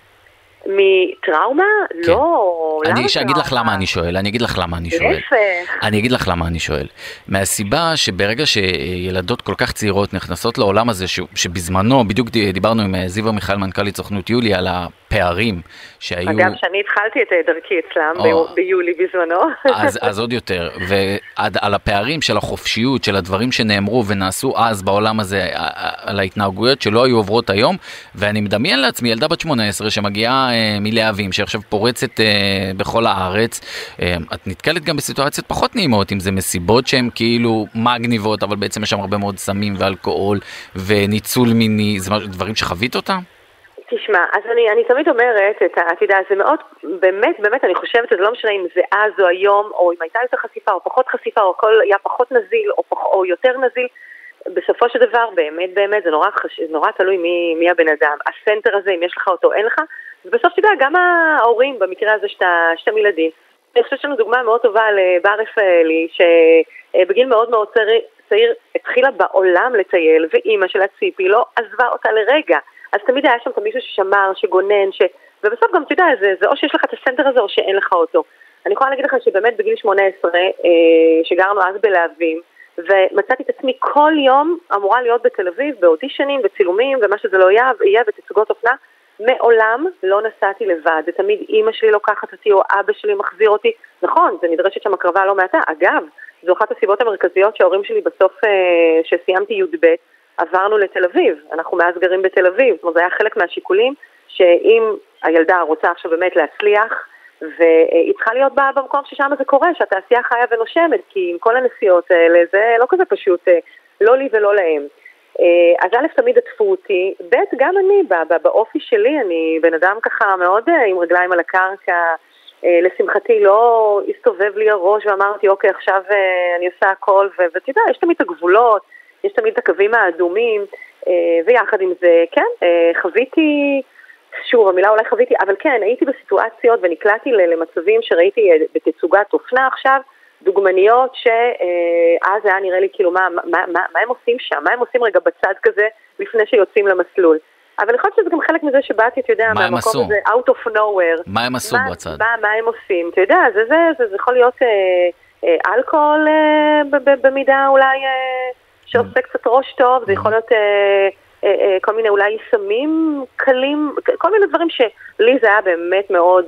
Speaker 4: מטראומה? כן. לא,
Speaker 2: למה אני אגיד לך למה אני שואל, אני אגיד לך למה אני שואל. להפך. אני אגיד לך למה אני שואל. מהסיבה שברגע שילדות כל כך צעירות נכנסות לעולם הזה, ש, שבזמנו, בדיוק דיברנו עם זיווה מיכאל, מנכ"לית סוכנות יולי, על הפערים שהיו...
Speaker 4: אגב, שאני התחלתי את דרכי אצלם או... ביולי בזמנו.
Speaker 2: אז, אז עוד יותר, ועל הפערים של החופשיות, של הדברים שנאמרו ונעשו אז בעולם הזה, על ההתנהגויות שלא היו עוברות היום, ואני מדמיין לעצמי ילדה בת 18 שמגיעה אה, מלהבים, שעכשיו פורצת אה, בכל הארץ, אה, את נתקלת גם בסיטואציות פחות נעימות, אם זה מסיבות שהן כאילו מגניבות, אבל בעצם יש שם הרבה מאוד סמים ואלכוהול וניצול מיני, זה דברים שחווית אותם?
Speaker 4: תשמע, אז אני, אני תמיד אומרת, אתה יודע, זה מאוד, באמת, באמת, אני חושבת שזה לא משנה אם זה אז או היום, או אם הייתה יותר חשיפה או פחות חשיפה, או הכל היה פחות נזיל או, פח, או יותר נזיל, בסופו של דבר, באמת, באמת, זה נורא, חש... נורא תלוי מי, מי הבן אדם. הסנטר הזה, אם יש לך אותו, אין לך, ובסוף, אתה גם ההורים, במקרה הזה שאתה, ילדים, אני חושבת שיש לנו דוגמה מאוד טובה לבר רפאלי, שבגיל מאוד מאוד צעיר התחילה בעולם לטייל, ואימא שלה ציפי לא עזבה אותה לרגע. אז תמיד היה שם מישהו ששמר, שגונן, ש... ובסוף גם, אתה יודע, זה, זה או שיש לך את הסנטר הזה או שאין לך אותו. אני יכולה להגיד לך שבאמת בגיל 18, אה, שגרנו אז בלהבים, ומצאתי את עצמי כל יום אמורה להיות בתל אביב, באודישנים, בצילומים, ומה שזה לא יהיה, יהיה בתצוגות אופנה. מעולם לא נסעתי לבד, זה תמיד אימא שלי לוקחת אותי או אבא שלי מחזיר אותי. נכון, זה נדרשת שם הקרבה לא מעטה. אגב, זו אחת הסיבות המרכזיות שההורים שלי בסוף, אה, שסיימתי י"ב, עברנו לתל אביב, אנחנו מאז גרים בתל אביב, זאת אומרת זה היה חלק מהשיקולים שאם הילדה רוצה עכשיו באמת להצליח והיא צריכה להיות במקום ששם זה קורה, שהתעשייה חיה ונושמת, כי עם כל הנסיעות האלה זה לא כזה פשוט, אה, לא לי ולא להם. אה, אז א', תמיד עטפו אותי, ב', גם אני, באופי שלי, אני בן אדם ככה מאוד אה, עם רגליים על הקרקע, לשמחתי לא הסתובב לי הראש ואמרתי, אוקיי, עכשיו אני עושה הכל, ואתה יודע, יש תמיד את הגבולות. יש תמיד את הקווים האדומים, אה, ויחד עם זה, כן, אה, חוויתי, שוב, המילה אולי חוויתי, אבל כן, הייתי בסיטואציות ונקלעתי למצבים שראיתי אה, בתצוגת אופנה עכשיו, דוגמניות שאז היה נראה לי כאילו מה, מה, מה, מה הם עושים שם, מה הם עושים רגע בצד כזה לפני שיוצאים למסלול. אבל אני חושבת שזה גם חלק מזה שבאתי, אתה יודע, מהמקום הזה, out of nowhere.
Speaker 2: מה הם עשו מה, בצד?
Speaker 4: מה, מה הם עושים, אתה יודע, זה, זה, זה, זה יכול להיות אה, אה, אלכוהול אה, במידה אולי... אה, שעושה קצת ראש טוב, זה יכול להיות אה, אה, אה, כל מיני אולי סמים קלים, כל מיני דברים שלי זה היה באמת מאוד,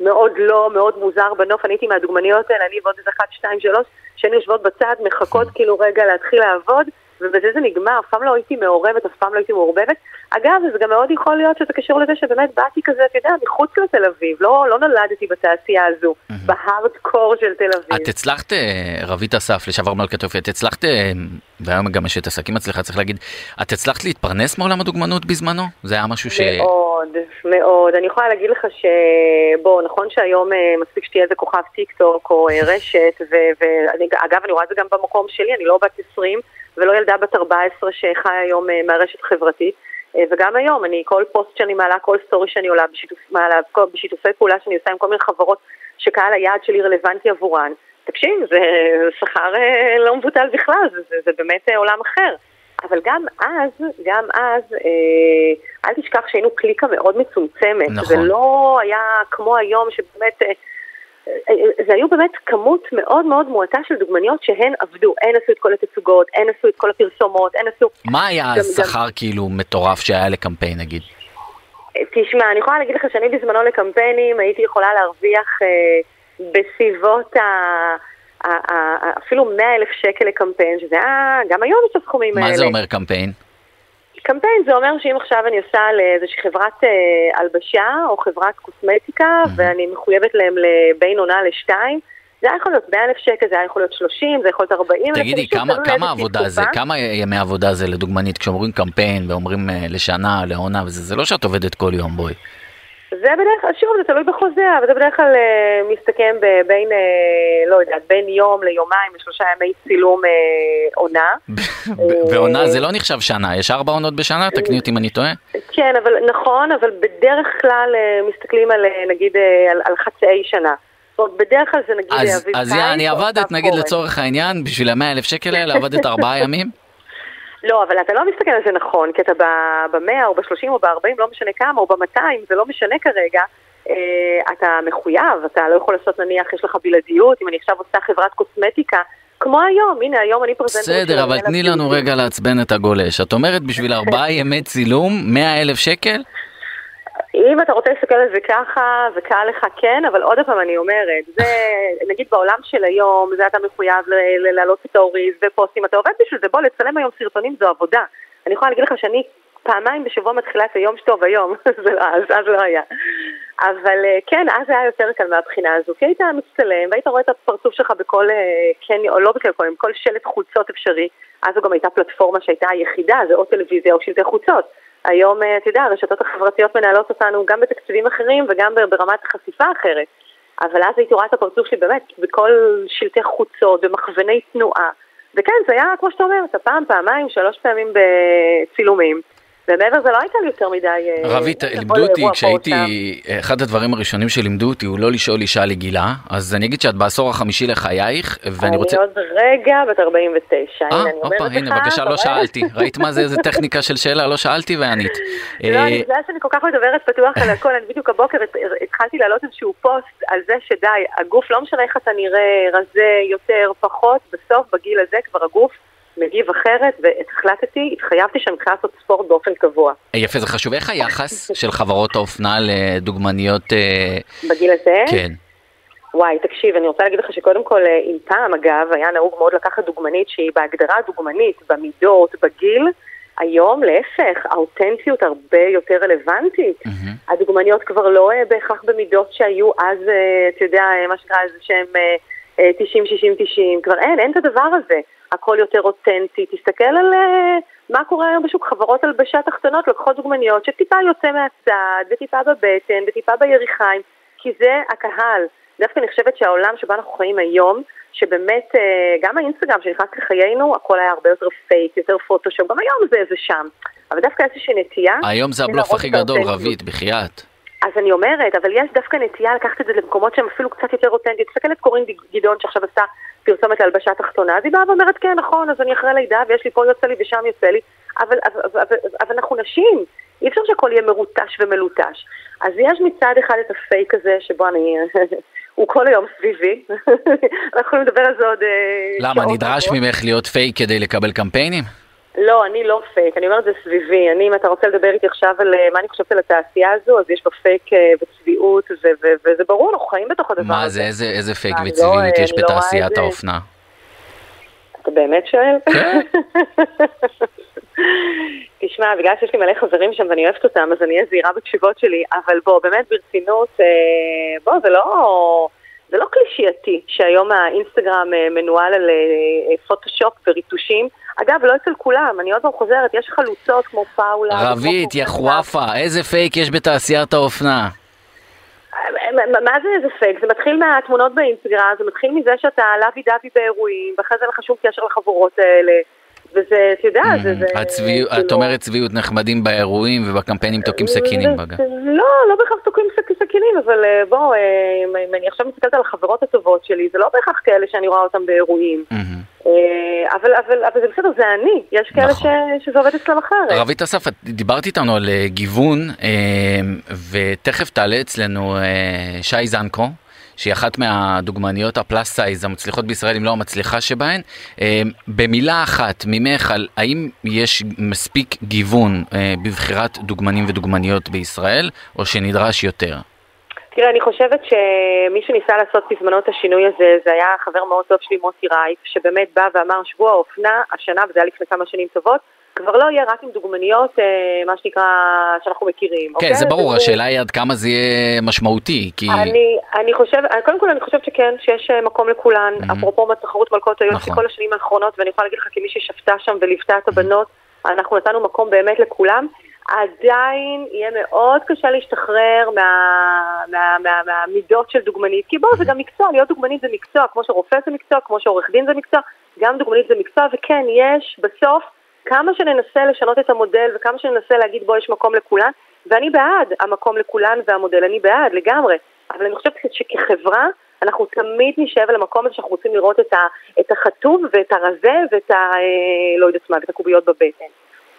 Speaker 4: מאוד לא, מאוד מוזר בנוף. אני הייתי מהדוגמניות האלה, אני ועוד איזה אחת, שתיים, שלוש, שהיינו יושבות בצד, מחכות כאילו רגע להתחיל לעבוד. ובזה זה נגמר, אף פעם לא הייתי מעורבת, אף פעם לא הייתי מעורבבת. אגב, זה גם מאוד יכול להיות שזה קשור לזה שבאמת באתי כזה, אתה יודע, מחוץ לתל אביב, לא, לא נולדתי בתעשייה הזו, בהארדקור של תל אביב.
Speaker 2: את הצלחת, אה, רבית אסף, לשעבר מלכת יופי, את הצלחת, אה, והיום גם יש את עסקים אצלך, צריך להגיד, את הצלחת להתפרנס מעולם הדוגמנות בזמנו? זה היה משהו ש...
Speaker 4: מאוד, מאוד. אני יכולה להגיד לך שבוא, נכון שהיום אה, מספיק שתהיה איזה כוכב טיק טוק או רשת, ואגב, אני רואה את זה גם במקום שלי, אני לא בת 20. ולא ילדה בת 14 שחיה היום מהרשת חברתית. אה, וגם היום, אני, כל פוסט שאני מעלה, כל story שאני עולה, בשיתוף, מעלה, בשיתופי פעולה שאני עושה עם כל מיני חברות שקהל היעד שלי רלוונטי עבורן, תקשיב, זה שכר אה, לא מבוטל בכלל, זה, זה, זה באמת עולם אחר. אבל גם אז, גם אז, אה, אל תשכח שהיינו קליקה מאוד מצומצמת. נכון. זה לא היה כמו היום שבאמת אה, זה היו באמת כמות מאוד מאוד מועטה של דוגמניות שהן עבדו, הן עשו את כל התצוגות, הן עשו את כל הפרסומות, הן עשו...
Speaker 2: מה היה השכר. כאילו מטורף שהיה לקמפיין נגיד?
Speaker 4: תשמע, אני יכולה להגיד לך שאני בזמנו לקמפיינים הייתי יכולה להרוויח אה, בסביבות ה... אפילו 100 אלף שקל לקמפיין, שזה היה, גם היום יש את הסכומים האלה.
Speaker 2: מה זה אומר קמפיין?
Speaker 4: קמפיין זה אומר שאם עכשיו אני עושה לאיזושהי חברת אה, הלבשה או חברת קוסמטיקה mm-hmm. ואני מחויבת להם לבין עונה לשתיים, זה היה יכול להיות 100 אלף שקל, זה היה יכול להיות 30, זה יכול להיות 40
Speaker 2: אלף. תגידי, כמה, כמה עבודה זה, כמה ימי עבודה זה לדוגמנית כשאומרים קמפיין ואומרים אה, לשנה, לעונה וזה, זה לא שאת עובדת כל יום, בואי.
Speaker 4: זה בדרך כלל, שוב, זה תלוי בחוזה, אבל זה בדרך כלל אה, מסתכם בין, אה, לא יודעת, בין יום ליומיים לשלושה ימי צילום אה, עונה.
Speaker 2: ועונה זה לא נחשב שנה, יש ארבע עונות בשנה? תקני אותי אם אני טועה.
Speaker 4: כן, אבל נכון, אבל בדרך כלל מסתכלים על, נגיד, על, על חצאי שנה. בדרך כלל זה נגיד
Speaker 2: אז, אביב אז אני עבדת, נגיד לצורך העניין, בשביל המאה אלף שקל האלה, עבדת ארבעה ימים?
Speaker 4: לא, אבל אתה לא מסתכל על זה נכון, כי אתה במאה או בשלושים או בארבעים, לא משנה כמה, או במאתיים, זה לא משנה כרגע. אה, אתה מחויב, אתה לא יכול לעשות נניח, יש לך בלעדיות, אם אני עכשיו עושה חברת קוסמטיקה, כמו היום, הנה היום אני פרזנטורית.
Speaker 2: בסדר, אבל תני לנו רגע לעצבן את הגולש. את אומרת בשביל ארבעה ימי צילום, מאה אלף שקל?
Speaker 4: אם אתה רוצה להסתכל על זה ככה, וקל לך כן, אבל עוד פעם אני אומרת, זה, נגיד בעולם של היום, זה אתה מחויב להעלות את ההוריז ופוסטים, אתה עובד בשביל זה, בוא, לצלם היום סרטונים זו עבודה. אני יכולה להגיד לך שאני פעמיים בשבוע מתחילה את היום שטוב היום, לא, אז, אז לא היה. אבל אה, כן, אז היה יותר קל מהבחינה הזו, כי היית מצטלם והיית רואה את הפרצוף שלך בכל, אה, כן, או לא בכל, עם כל שלט חולצות אפשרי, אז זו גם הייתה פלטפורמה שהייתה היחידה, זה או טלוויזיה או שלטי חוצות. היום, אה, אתה יודע, הרשתות החברתיות מנהלות אותנו גם בתקציבים אחרים וגם ברמת חשיפה אחרת. אבל אז הייתי רואה את הפרצוף שלי באמת בכל שלטי חוצות, במכווני תנועה. וכן, זה היה, כמו שאתה אומר, אתה פעם, פעמיים, שלוש פעמים בצילומים. ומעבר לזה לא הייתה לי יותר מדי...
Speaker 2: אה, רבית, לימדו אותי, כשהייתי, אחד הדברים הראשונים שלימדו אותי הוא לא לשאול אישה לגילה, אז אני אגיד שאת בעשור החמישי לחייך, ואני רוצה...
Speaker 4: אני עוד רגע בת 49,
Speaker 2: הנה אני אומרת לך... הנה, בבקשה, לא שאלתי. ראית מה זה, איזה טכניקה של שאלה? לא שאלתי וענית.
Speaker 4: לא, אני בגלל שאני כל כך מדברת פתוח על הכל, אני בדיוק הבוקר התחלתי להעלות איזשהו פוסט על זה שדי, הגוף, לא משנה איך אתה נראה, רזה, יותר, פחות, בסוף, בגיל הזה כבר הגוף מגיב אחרת, והחלטתי, התחייבתי שאני מתחילה לעשות ספורט באופן קבוע.
Speaker 2: אה, יפה, זה חשוב. איך היחס של חברות האופנה לדוגמניות... אה,
Speaker 4: בגיל הזה?
Speaker 2: כן.
Speaker 4: וואי, תקשיב, אני רוצה להגיד לך שקודם כל, אה, אם פעם, אגב, היה נהוג מאוד לקחת דוגמנית שהיא בהגדרה דוגמנית, במידות, בגיל, היום, להפך, האותנטיות הרבה יותר רלוונטית. Mm-hmm. הדוגמניות כבר לא בהכרח במידות שהיו אז, אתה יודע, מה שנקרא איזה שהם 90, 60, 90, כבר אין, אין את הדבר הזה. הכל יותר אותנטי. תסתכל על uh, מה קורה היום בשוק, חברות הלבשה תחתונות לוקחות דוגמניות שטיפה יוצא מהצד, וטיפה בבטן, וטיפה ביריחיים, כי זה הקהל. דווקא אני חושבת שהעולם שבו אנחנו חיים היום, שבאמת uh, גם האינסטגרם שנכנס לחיינו, הכל היה הרבה יותר פייק, יותר פוטושופ, גם היום זה איזה שם. אבל דווקא איזושהי נטייה...
Speaker 2: היום זה הבלוף הכי גדול, רבית, בחייאת.
Speaker 4: אז אני אומרת, אבל יש דווקא נטייה לקחת את זה למקומות שהם אפילו קצת יותר אותנטיים. תסתכל את קורין גדעון שעכשיו עשה פרסומת להלבשה תחתונה, אז היא באה ואומרת, כן, נכון, אז אני אחרי לידה ויש לי פה יוצא לי ושם יוצא לי, אבל, אבל, אבל, אבל, אבל אנחנו נשים, אי אפשר שהכל יהיה מרוטש ומלוטש. אז יש מצד אחד את הפייק הזה, שבו אני... הוא כל היום סביבי, אנחנו יכולים לדבר על זה עוד... אה,
Speaker 2: למה, נדרש ממך להיות פייק כדי לקבל קמפיינים?
Speaker 4: לא, אני לא פייק, אני אומרת זה סביבי. אני, אם אתה רוצה לדבר איתי עכשיו על אה, מה אני חושבת על התעשייה הזו, אז יש בה פייק אה, וצביעות, וזה ברור, אנחנו חיים בתוך הדבר
Speaker 2: הזה. מה זה, איזה, איזה פייק לא, וצביעות יש לא בתעשיית האופנה?
Speaker 4: אתה באמת שואל?
Speaker 2: כן.
Speaker 4: תשמע, בגלל שיש לי מלא חברים שם ואני אוהבת אותם, אז אני אהיה זהירה בתשובות שלי, אבל בוא, באמת ברצינות, אה, בוא, זה לא... זה לא קלישייתי שהיום האינסטגרם מנוהל על פוטושופ וריטושים. אגב, לא אצל כולם, אני עוד פעם חוזרת, יש חלוצות כמו פאולה.
Speaker 2: רבית, יא חואפה, איזה פייק יש בתעשיית האופנה?
Speaker 4: מה זה איזה פייק? זה מתחיל מהתמונות באינסטגרם, זה מתחיל מזה שאתה lovey dovey באירועים, ואחרי זה אין לך שום קשר לחבורות האלה. וזה, אתה יודע, זה...
Speaker 2: הצביעות, את כאילו- אומרת צביעות נחמדים באירועים ובקמפיינים תוקעים סכינים בגב.
Speaker 4: לא, לא בהכרח תוקעים סכינים, אבל אה, בוא, אה, אם אני עכשיו מסתכלת על החברות הטובות שלי, זה לא בהכרח כאלה שאני רואה אותם באירועים. אה, אבל, אבל, אבל זה בסדר, זה אני, יש כאלה נכון. ש, שזה עובד אצלם אחרת.
Speaker 2: רבית אסף, את דיברת איתנו על גיוון, ותכף תעלה אצלנו שי זנקו. שהיא אחת מהדוגמניות הפלאס סייז המצליחות בישראל, אם לא המצליחה שבהן. אה, במילה אחת ממך, על האם יש מספיק גיוון אה, בבחירת דוגמנים ודוגמניות בישראל, או שנדרש יותר?
Speaker 4: תראה, אני חושבת שמי שניסה לעשות בזמנו את השינוי הזה, זה היה חבר מאוד טוב שלי, מוטי רייף, שבאמת בא ואמר שבוע האופנה, השנה, וזה היה לפני כמה שנים טובות, כבר לא יהיה רק עם דוגמניות, אה, מה שנקרא, שאנחנו מכירים.
Speaker 2: כן, אוקיי? זה ברור, זה... השאלה היא עד כמה זה יהיה משמעותי, כי...
Speaker 4: אני, אני חושב, קודם כל אני חושבת שכן, שיש אה, מקום לכולן, mm-hmm. אפרופו תחרות מלכות היום, נכון. שכל השנים האחרונות, ואני יכולה להגיד לך כמי ששפטה שם וליוותה את הבנות, אנחנו נתנו מקום באמת לכולם. עדיין יהיה מאוד קשה להשתחרר מה, מה, מה, מהמידות של דוגמנית, כי בואו, זה גם מקצוע, להיות דוגמנית זה מקצוע, כמו שרופא זה מקצוע, כמו שעורך דין זה מקצוע, גם דוגמנית זה מקצוע, וכן, יש בסוף, כמה שננסה לשנות את המודל וכמה שננסה להגיד בוא יש מקום לכולן, ואני בעד המקום לכולן והמודל, אני בעד לגמרי, אבל אני חושבת שכחברה אנחנו תמיד על המקום הזה שאנחנו רוצים לראות את, ה, את החטוב ואת הרזה ואת ה... אה, לא יודעת מה, את הקוביות בבטן.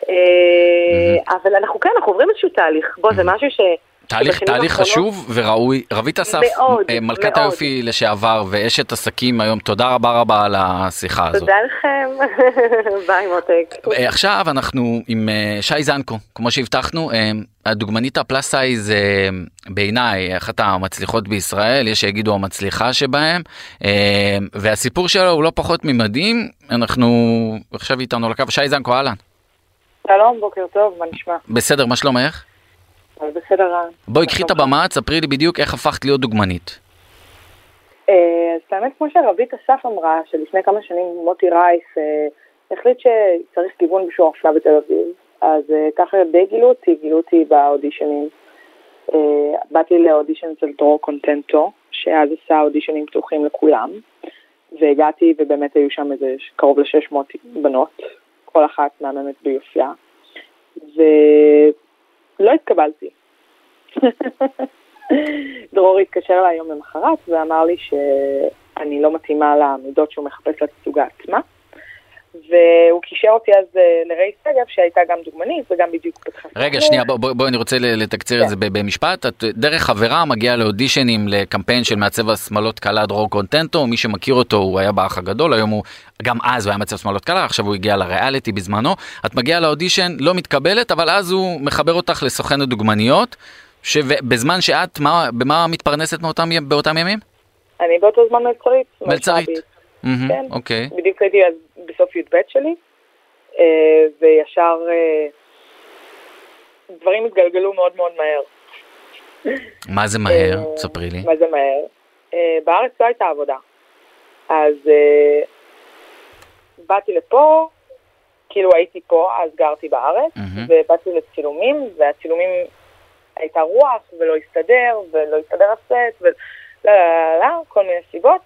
Speaker 4: אה, אבל אנחנו כן, אנחנו עוברים איזשהו תהליך. בוא, זה משהו ש...
Speaker 2: תהליך, תהליך חשוב וראוי. רבית אסף,
Speaker 4: מאוד,
Speaker 2: אה, מלכת
Speaker 4: מאוד.
Speaker 2: היופי לשעבר ואשת עסקים היום, תודה רבה רבה על השיחה הזאת.
Speaker 4: תודה לכם. ביי מותק.
Speaker 2: אה, עכשיו אנחנו עם אה, שי זנקו, כמו שהבטחנו, הדוגמנית ה plus size בעיניי אחת המצליחות בישראל, יש שיגידו המצליחה שבהם, והסיפור שלו הוא לא פחות ממדהים, אנחנו עכשיו איתנו על הקו, שי זנקו אהלן,
Speaker 5: שלום, בוקר טוב, מה נשמע?
Speaker 2: בסדר, מה שלומך?
Speaker 5: בסדר. אה,
Speaker 2: בואי קחי את הבמה, תספרי לי בדיוק איך הפכת להיות דוגמנית.
Speaker 5: אה, אז האמת, כמו שרבית אסף אמרה, שלפני כמה שנים מוטי רייס אה, החליט שצריך גיוון בשיעור אופנה בתל אביב, אז אה, ככה די גילו אותי, גילו אותי באודישנים. באתי לאודישן אצל דרור קונטנטו, שאז עשה אודישנים פתוחים לכולם, והגעתי ובאמת היו שם איזה קרוב ל-600 בנות, כל אחת מהממת ביופייה, ולא התקבלתי. דרור התקשר אליי יום למחרת ואמר לי שאני לא מתאימה למידות שהוא מחפש לתצוגה עצמה. והוא קישר אותי אז אה, לריי שגב שהייתה גם דוגמנית וגם בדיוק פתחה.
Speaker 2: רגע, שנייה, בואי בוא, בוא, אני רוצה ל- לתקצר את זה ב- במשפט. את דרך חברה מגיעה לאודישנים לקמפיין של מעצב השמאלות קלה דרור קונטנטו, מי שמכיר אותו הוא היה באח הגדול, היום הוא, גם אז הוא היה מעצב שמאלות קלה, עכשיו הוא הגיע לריאליטי בזמנו. את מגיעה לאודישן, לא מתקבלת, אבל אז הוא מחבר אותך לסוכנת דוגמניות, שבזמן שאת, מה, במה מתפרנסת מאותם, באותם ימים?
Speaker 5: אני באותו זמן מלצרית.
Speaker 2: מלצרית.
Speaker 5: מלש"בית.
Speaker 2: מהמם,
Speaker 5: כן.
Speaker 2: אוקיי.
Speaker 5: בדיוק הייתי אז בסוף י"ב שלי, אה, וישר אה, דברים התגלגלו מאוד מאוד מהר.
Speaker 2: מה זה מהר?
Speaker 5: אה,
Speaker 2: ספרי לי.
Speaker 5: מה זה מהר? בארץ לא הייתה עבודה. אז באתי לפה, כאילו הייתי פה, אז גרתי בארץ,
Speaker 2: מהמם.
Speaker 5: ובאתי לצילומים, והצילומים הייתה רוח, ולא הסתדר, ולא הסתדר הסט, ולא, לא, לא, לא, כל מיני סיבות.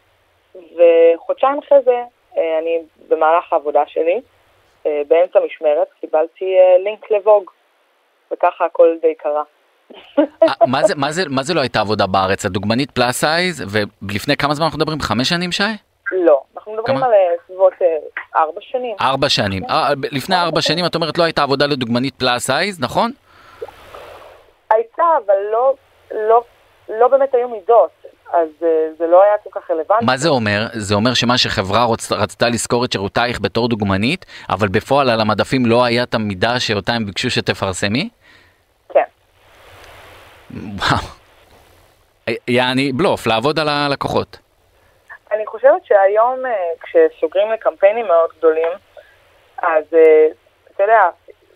Speaker 5: וחודשיים אחרי זה, אה, אני במהלך העבודה שלי, אה, באמצע משמרת, קיבלתי אה, לינק לבוג, וככה הכל די קרה.
Speaker 2: מה זה, מה, זה, מה זה לא הייתה עבודה בארץ? את דוגמנית פלאס סייז, ולפני כמה זמן אנחנו מדברים? חמש שנים, שי?
Speaker 5: לא, אנחנו מדברים
Speaker 2: כמה?
Speaker 5: על סביבות ארבע שנים.
Speaker 2: ארבע שנים. ב- לפני ארבע שנים את אומרת לא הייתה עבודה לדוגמנית פלאס סייז, נכון?
Speaker 5: הייתה, אבל לא, לא, לא באמת היו מידות, אז אה, זה לא היה כל כך רלוונטי.
Speaker 2: מה זה אומר? זה אומר שמה שחברה רוצ, רצתה לשכור את שירותייך בתור דוגמנית, אבל בפועל על המדפים לא היה את המידה שאותה הם ביקשו שתפרסמי?
Speaker 5: כן.
Speaker 2: וואו. אה, יעני בלוף, לעבוד על הלקוחות.
Speaker 5: אני חושבת שהיום אה, כשסוגרים לקמפיינים מאוד גדולים, אז אתה יודע,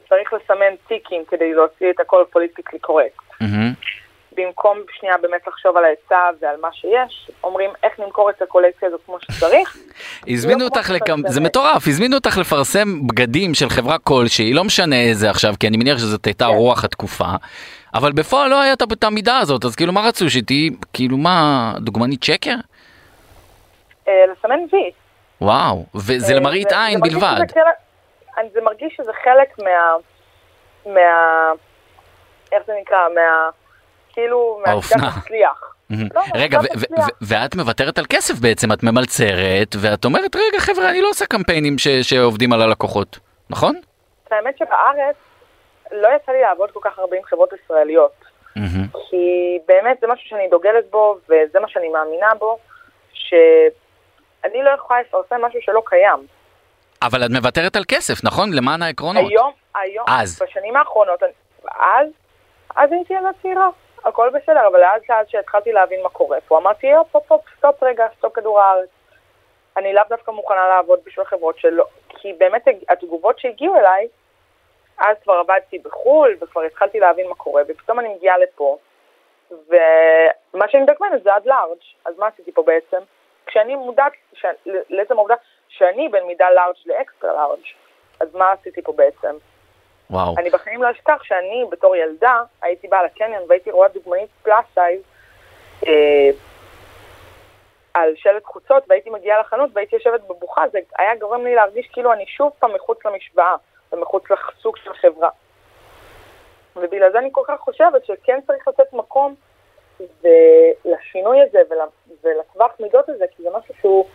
Speaker 5: צריך לסמן טיקים כדי להוציא את הכל פוליטיקלי קורקט.
Speaker 2: מהמם.
Speaker 5: במקום שנייה באמת לחשוב על ההיצע ועל מה שיש, אומרים איך נמכור את הקולקציה הזאת כמו שצריך.
Speaker 2: הזמינו
Speaker 5: לא
Speaker 2: אותך.
Speaker 5: שצריך.
Speaker 2: זה מטורף, הזמינו אותך לפרסם בגדים של חברה כלשהי, לא משנה איזה עכשיו, כי אני מניח שזאת הייתה
Speaker 5: כן.
Speaker 2: רוח התקופה, אבל בפועל לא הייתה את המידה הזאת, אז כאילו מה רצו, שתהיי, כאילו מה, דוגמנית שקר?
Speaker 5: אה, לסמן וי.
Speaker 2: וואו, וזה
Speaker 5: אה,
Speaker 2: למראית עין בלבד.
Speaker 5: זה מרגיש שזה חלק מה... מה... איך זה נקרא? מה... כאילו,
Speaker 2: האופנה. מהמם.
Speaker 5: לא,
Speaker 2: רגע, ואת מוותרת על כסף בעצם, את ממלצרת, ואת אומרת, רגע חבר'ה, אני לא עושה קמפיינים שעובדים על הלקוחות, נכון?
Speaker 5: האמת שבארץ לא יצא לי לעבוד כל כך הרבה עם חברות ישראליות. כי באמת זה משהו שאני דוגלת בו, וזה מה שאני מאמינה בו, שאני לא יכולה לפרסם משהו שלא קיים.
Speaker 2: אבל את מוותרת על כסף, נכון? למען העקרונות.
Speaker 5: היום, היום,
Speaker 2: אז.
Speaker 5: בשנים האחרונות, אז, אז הייתי ילדה צעירה, הכל בסדר, אבל אז, אז שהתחלתי להבין מה קורה פה, אמרתי, הופ, הופ, הופ, stop רגע, stop כדור הארץ. אני לאו דווקא מוכנה לעבוד בשביל חברות שלא, כי באמת התגובות שהגיעו אליי, אז כבר עבדתי בחו"ל, וכבר התחלתי להבין מה קורה, ופתאום אני מגיעה לפה, ומה שאני מדגמנת זה עד large, אז מה עשיתי פה בעצם? כשאני מודעת. לעצם העובדה שאני בין מידה large ל extra large, אז מה עשיתי פה בעצם?
Speaker 2: וואו.
Speaker 5: אני בחיים לא אשכח שאני בתור ילדה הייתי באה לקניון והייתי רואה דוגמנית plus size אה, על שלט חוצות והייתי מגיעה לחנות והייתי יושבת בבוכה, זה היה גורם לי להרגיש כאילו אני שוב פעם מחוץ למשוואה ומחוץ לסוג של חברה. ובגלל זה אני כל כך חושבת שכן צריך לתת מקום לשינוי הזה ולטווח מידות הזה, כי זה משהו שהוא,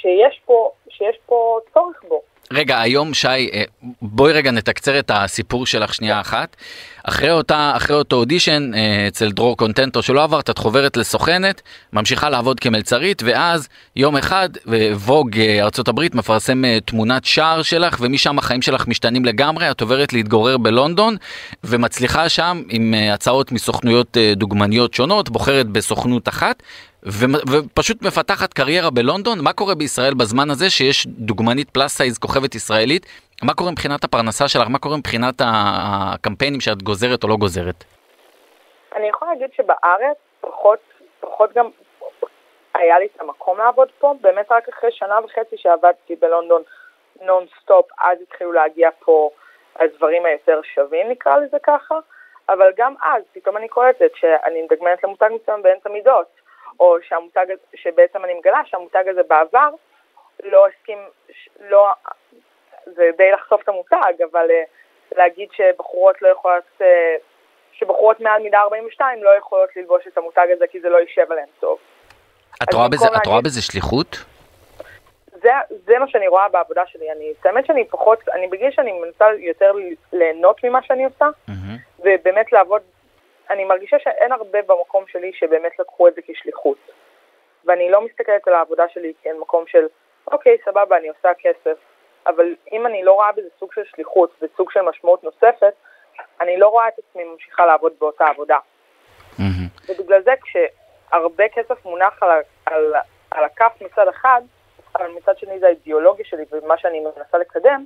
Speaker 5: שיש פה, שיש פה צורך בו.
Speaker 2: רגע, היום שי, אה, בואי רגע נתקצר את הסיפור שלך שנייה אחת. אחרי אותה, אחרי אותו אודישן אה, אצל דרור קונטנטו שלא עברת, את חוברת לסוכנת, ממשיכה לעבוד כמלצרית, ואז יום אחד Vogue אה, ארצות הברית מפרסם תמונת שער שלך, ומשם החיים שלך משתנים לגמרי, את עוברת להתגורר בלונדון, ומצליחה שם עם הצעות מסוכנויות דוגמניות שונות, בוחרת בסוכנות אחת, ופשוט מפתחת קריירה בלונדון, מה קורה בישראל בזמן הזה שיש דוגמנית plus size כוכבת ישראלית? מה קורה מבחינת הפרנסה שלך? מה קורה מבחינת הקמפיינים שאת גוזרת או לא גוזרת?
Speaker 5: אני יכולה להגיד שבארץ פחות, פחות גם היה לי את המקום לעבוד פה, באמת רק אחרי שנה וחצי שעבדתי בלונדון נונסטופ, אז התחילו להגיע פה הדברים היותר שווים נקרא לזה ככה, אבל גם אז פתאום אני קולטת שאני מדגמנת למותג מסוים באמצע מידות. או שהמותג, שבעצם אני מגלה שהמותג הזה בעבר לא הסכים, לא, זה די לחשוף את המותג, אבל אה, להגיד שבחורות לא יכולות, אה, שבחורות מעל מידה 42 לא יכולות ללבוש את המותג הזה כי זה לא יישב עליהן טוב.
Speaker 2: את רואה, בזה, להגיד, את רואה בזה שליחות?
Speaker 5: זה, זה מה שאני רואה בעבודה שלי. אני, האמת שאני פחות, אני בגיל שאני מנסה יותר ליהנות ממה שאני עושה, mm-hmm. ובאמת לעבוד אני מרגישה שאין הרבה במקום שלי שבאמת לקחו את זה כשליחות. ואני לא מסתכלת על העבודה שלי כמקום של, אוקיי, סבבה, אני עושה כסף, אבל אם אני לא רואה בזה סוג של שליחות וסוג של משמעות נוספת, אני לא רואה את עצמי ממשיכה לעבוד באותה עבודה. Mm-hmm. ובגלל זה כשהרבה כסף מונח על, על, על הכף מצד אחד, אבל מצד שני זה האידיאולוגיה שלי ומה שאני מנסה לקדם,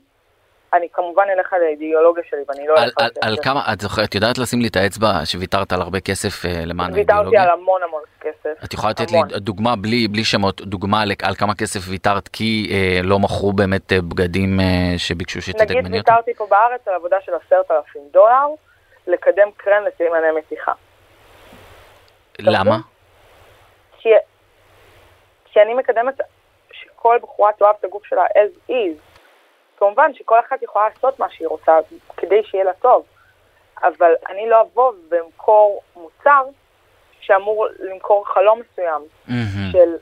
Speaker 5: אני כמובן אלך על האידיאולוגיה שלי ואני לא אלך
Speaker 2: על, על, כמה, את זוכרת, את יודעת לשים לי את האצבע שוויתרת על הרבה כסף uh, למען
Speaker 5: האידיאולוגיה? ויתרתי על המון המון כסף.
Speaker 2: את יכולה לתת לי דוגמה בלי, בלי שמות, דוגמה על כמה כסף ויתרת כי uh, לא מכרו באמת uh, בגדים uh, שביקשו שתדגמני אותם?
Speaker 5: נגיד ויתרתי פה בארץ על עבודה של עשרת אלפים דולר, לקדם קרן לסימני מתיחה.
Speaker 2: למה?
Speaker 5: כי, כי אני מקדמת שכל בחורה תאהב את הגוף שלה as is. כמובן שכל אחת יכולה לעשות מה שהיא רוצה כדי שיהיה לה טוב, אבל אני לא אבוא ואמכור מוצר שאמור למכור חלום מסוים, mm-hmm. של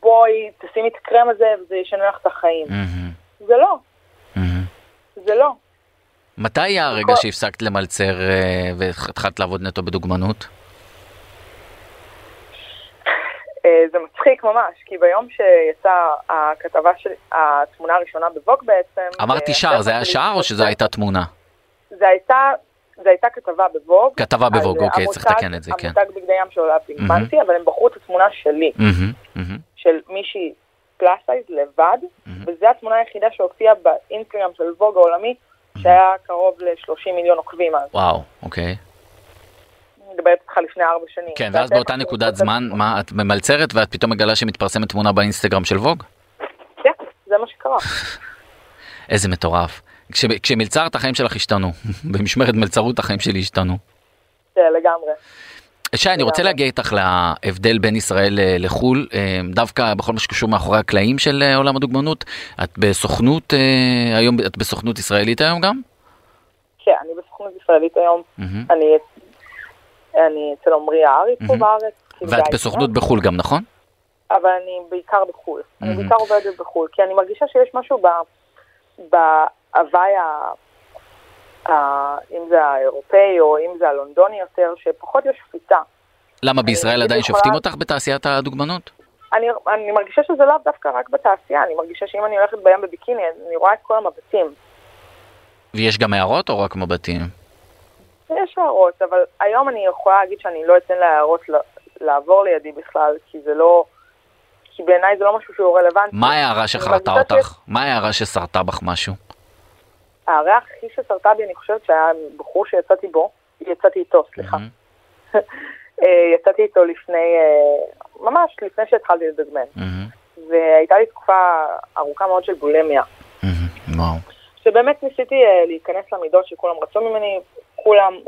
Speaker 5: בואי תשימי את הקרם הזה וזה ישנה לך את החיים. Mm-hmm. זה לא. Mm-hmm. זה לא.
Speaker 2: מתי היה הרגע כל... שהפסקת למלצר אה, והתחלת לעבוד נטו בדוגמנות?
Speaker 5: אה, זה מצחיק ממש, כי ביום שיצאה הכתבה של התמונה הראשונה בווק בעצם...
Speaker 2: אמרתי אה, שער, זה היה שער או שזו הייתה תמונה?
Speaker 5: זה הייתה... זו הייתה כתבה ב Vogue.
Speaker 2: כתבה ב Vogue, אוקיי, צריך לתקן את זה, כן.
Speaker 5: המותג בגדי ים שעולה פינקמנטי, אבל הם בחרו את התמונה שלי, של מישהי plus size לבד, וזו התמונה היחידה שהופיעה באינסטגרם של Vogue העולמי, שהיה קרוב ל-30 מיליון עוקבים אז.
Speaker 2: וואו, אוקיי.
Speaker 5: מדברת איתך לפני ארבע שנים.
Speaker 2: כן, ואז באותה נקודת זמן, מה, את ממלצרת ואת פתאום מגלה שמתפרסמת תמונה באינסטגרם של Vogue?
Speaker 5: כן, זה מה שקרה.
Speaker 2: איזה מטורף. כש, כשמלצרת החיים שלך השתנו, במשמרת מלצרות החיים שלי השתנו.
Speaker 5: כן, לגמרי.
Speaker 2: שי, אני רוצה להגיע איתך להבדל בין ישראל אה, לחו"ל, אה, דווקא בכל מה שקשור מאחורי הקלעים של אה, עולם הדוגמנות. את בסוכנות היום, את בסוכנות ישראלית היום גם?
Speaker 5: כן, אני בסוכנות ישראלית היום. אני אני אצל עמרי הארי פה בארץ.
Speaker 2: ואת בסוכנות בחו"ל גם, נכון?
Speaker 5: אבל אני בעיקר בחו"ל. אני בעיקר עובדת בחו"ל, כי אני מרגישה שיש משהו בהוואי, אם זה האירופאי או אם זה הלונדוני יותר, שפחות יש שפיטה.
Speaker 2: למה בישראל עדיין שופטים אותך בתעשיית הדוגמנות?
Speaker 5: אני, אני מרגישה שזה לאו דווקא רק בתעשייה, אני מרגישה שאם אני הולכת בים בביקיני, אני רואה את כל המבטים.
Speaker 2: ויש גם הערות או רק מבטים?
Speaker 5: יש הערות, אבל היום אני יכולה להגיד שאני לא אתן להערות לעבור לידי בכלל, כי זה לא... כי בעיניי זה לא משהו שהוא רלוונטי.
Speaker 2: מה ההערה שחרתה אותך? מה ההערה שסרטה בך משהו?
Speaker 5: ההערה הכי שסרטה בי, אני חושבת שהיה בחור שיצאתי בו, יצאתי איתו, סליחה. אה, יצאתי איתו לפני, אה, ממש לפני שהתחלתי לדגמן. והייתה לי תקופה ארוכה מאוד של בולמיה.
Speaker 2: וואו.
Speaker 5: שבאמת ניסיתי אה, להיכנס למידות שכולם רצו ממני, כולם,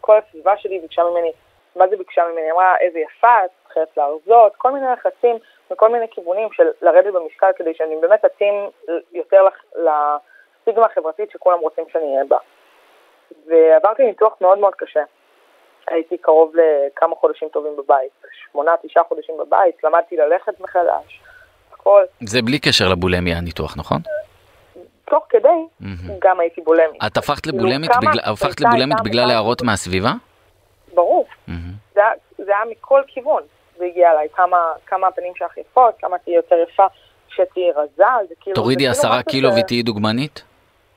Speaker 5: כל הסביבה שלי ביקשה ממני, מה זה ביקשה ממני? אמרה, איזה יפה, את חייבת להרזות, כל מיני לחצים מכל מיני כיוונים של לרדת במשקל כדי שאני באמת אתאים יותר לסטיגמה החברתית שכולם רוצים שאני אהיה בה. ועברתי ניתוח מאוד מאוד קשה. הייתי קרוב לכמה חודשים טובים בבית, שמונה, תשעה חודשים בבית, למדתי ללכת מחדש, הכל.
Speaker 2: זה בלי קשר לבולמיה הניתוח, נכון?
Speaker 5: תוך כדי mm-hmm. גם הייתי בולמית.
Speaker 2: את הפכת כאילו, לבולמית, בגלל, הפכת לבולמית בגלל הערות מהסביבה?
Speaker 5: ברור. Mm-hmm. זה, זה היה מכל כיוון. זה הגיע אליי, כמה, כמה הפנים שלך יפות, כמה תהיי יותר יפה שתהיי רזה, זה כאילו...
Speaker 2: תורידי
Speaker 5: עשרה
Speaker 2: כאילו קילו ש... ותהיי דוגמנית?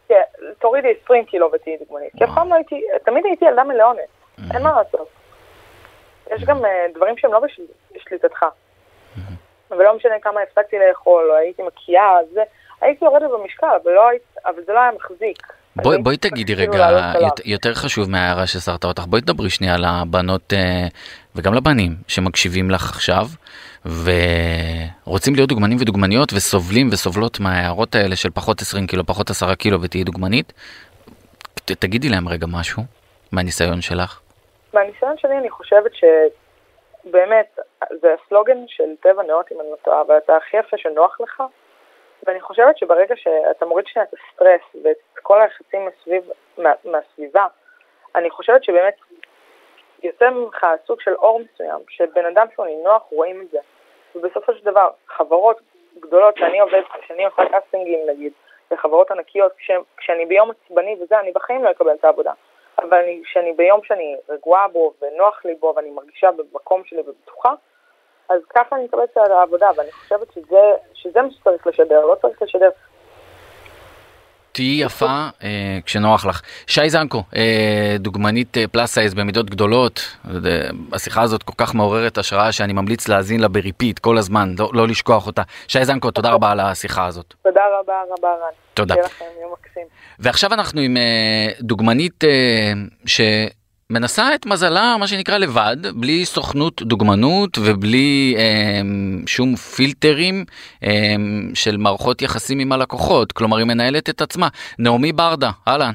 Speaker 5: כן, תורידי עשרים קילו ותהיי דוגמנית. כי אף פעם לא הייתי, תמיד הייתי ילדה מלאונת, mm-hmm. אין מה לעשות. יש גם uh, דברים שהם לא בשליטתך. Mm-hmm. ולא משנה כמה הפסקתי לאכול, או הייתי מקיאה, זה, הייתי יורדת במשקל, אבל, לא, אבל זה לא היה מחזיק.
Speaker 2: בואי, בואי תגידי רגע, יותר חשוב מההערה ששרת אותך, בואי תדברי שנייה לבנות אה, וגם לבנים שמקשיבים לך עכשיו ורוצים להיות דוגמנים ודוגמניות וסובלים וסובלות מההערות האלה של פחות 20 קילו, פחות 10 קילו ותהיי דוגמנית. ת, תגידי להם רגע משהו מהניסיון שלך.
Speaker 5: מהניסיון שלי אני חושבת שבאמת זה הסלוגן של טבע נאות אם אני לא טועה, אבל אתה הכי יפה שנוח לך. ואני חושבת שברגע שאתה מוריד שנייה את הסטרס ואת כל הלחצים מסביב, מה, מהסביבה, אני חושבת שבאמת יוצא ממך סוג של אור מסוים, שבן אדם שהוא נינוח רואים את זה. ובסופו של דבר, חברות גדולות שאני עובד, כשאני עושה קאסטינגים נגיד, לחברות ענקיות, כש, כשאני ביום עצבני וזה, אני בחיים לא אקבל את העבודה. אבל כשאני ביום שאני רגועה בו ונוח לי בו ואני מרגישה במקום שלי ובטוחה, אז ככה אני מקבלת את העבודה, ואני חושבת שזה, שזה מה שצריך לשדר, לא צריך לשדר.
Speaker 2: תהיי יפה אה, כשנוח לך. שי זנקו, אה, דוגמנית אה, plus size במידות גדולות, השיחה הזאת כל כך מעוררת השראה שאני ממליץ להאזין לה ב repeat כל הזמן, לא, לא לשכוח אותה. שי זנקו, תודה רבה על השיחה הזאת.
Speaker 5: תודה רבה רבה רן.
Speaker 2: תודה.
Speaker 5: שיהיה לכם יום מקסים.
Speaker 2: ועכשיו אנחנו עם אה, דוגמנית אה, ש... מנסה את מזלה, מה שנקרא, לבד, בלי סוכנות דוגמנות ובלי אה, שום פילטרים אה, של מערכות יחסים עם הלקוחות. כלומר, היא מנהלת את עצמה. נעמי ברדה, אהלן.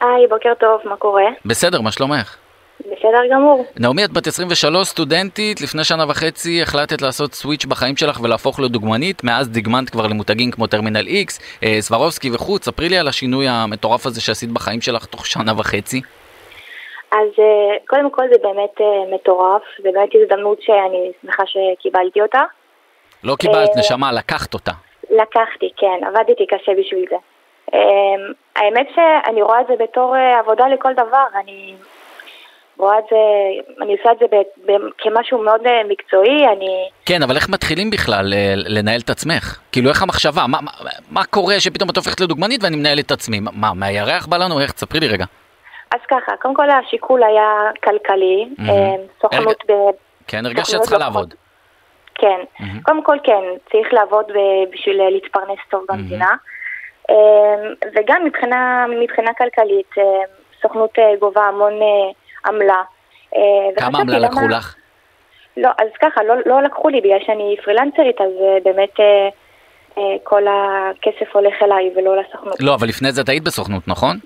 Speaker 6: היי, בוקר טוב, מה קורה?
Speaker 2: בסדר, מה שלומך?
Speaker 6: בסדר גמור.
Speaker 2: נעמי, את בת 23, סטודנטית, לפני שנה וחצי החלטת לעשות סוויץ' בחיים שלך ולהפוך לדוגמנית, מאז דגמנת כבר למותגים כמו טרמינל X, אה, סברובסקי וכו', ספרי לי על השינוי המטורף הזה שעשית בחיים שלך תוך שנה וחצי.
Speaker 6: אז אה, קודם כל זה באמת אה, מטורף, זה באמת הזדמנות שאני שמחה שקיבלתי אותה.
Speaker 2: לא קיבלת, אה, נשמה, לקחת אותה.
Speaker 6: לקחתי, כן, עבדתי קשה בשביל זה. האמת שאני רואה את זה בתור עבודה לכל דבר, אני רואה את זה, אני עושה את זה ב, ב, כמשהו מאוד מקצועי, אני...
Speaker 2: כן, אבל איך מתחילים בכלל לנהל את עצמך? כאילו, איך המחשבה? מה, מה, מה קורה שפתאום את הופכת לדוגמנית ואני מנהל את עצמי? מה, מהירח בא לנו? איך? תספרי לי רגע.
Speaker 6: אז ככה, קודם כל השיקול היה כלכלי, mm-hmm. סוכנות ב...
Speaker 2: כן, הרגשת שאת צריכה לעבוד.
Speaker 6: כן, mm-hmm. קודם כל כן, צריך לעבוד בשביל להתפרנס טוב במדינה, mm-hmm. וגם מבחינה, מבחינה כלכלית, סוכנות אה, גובה המון עמלה.
Speaker 2: כמה עמלה לקחו לך?
Speaker 6: לא, אז ככה, לא, לא לקחו לי בגלל שאני פרילנסרית, אז באמת כל הכסף הולך אליי ולא לסוכנות.
Speaker 2: לא, אבל לפני זה את היית בסוכנות, נכון?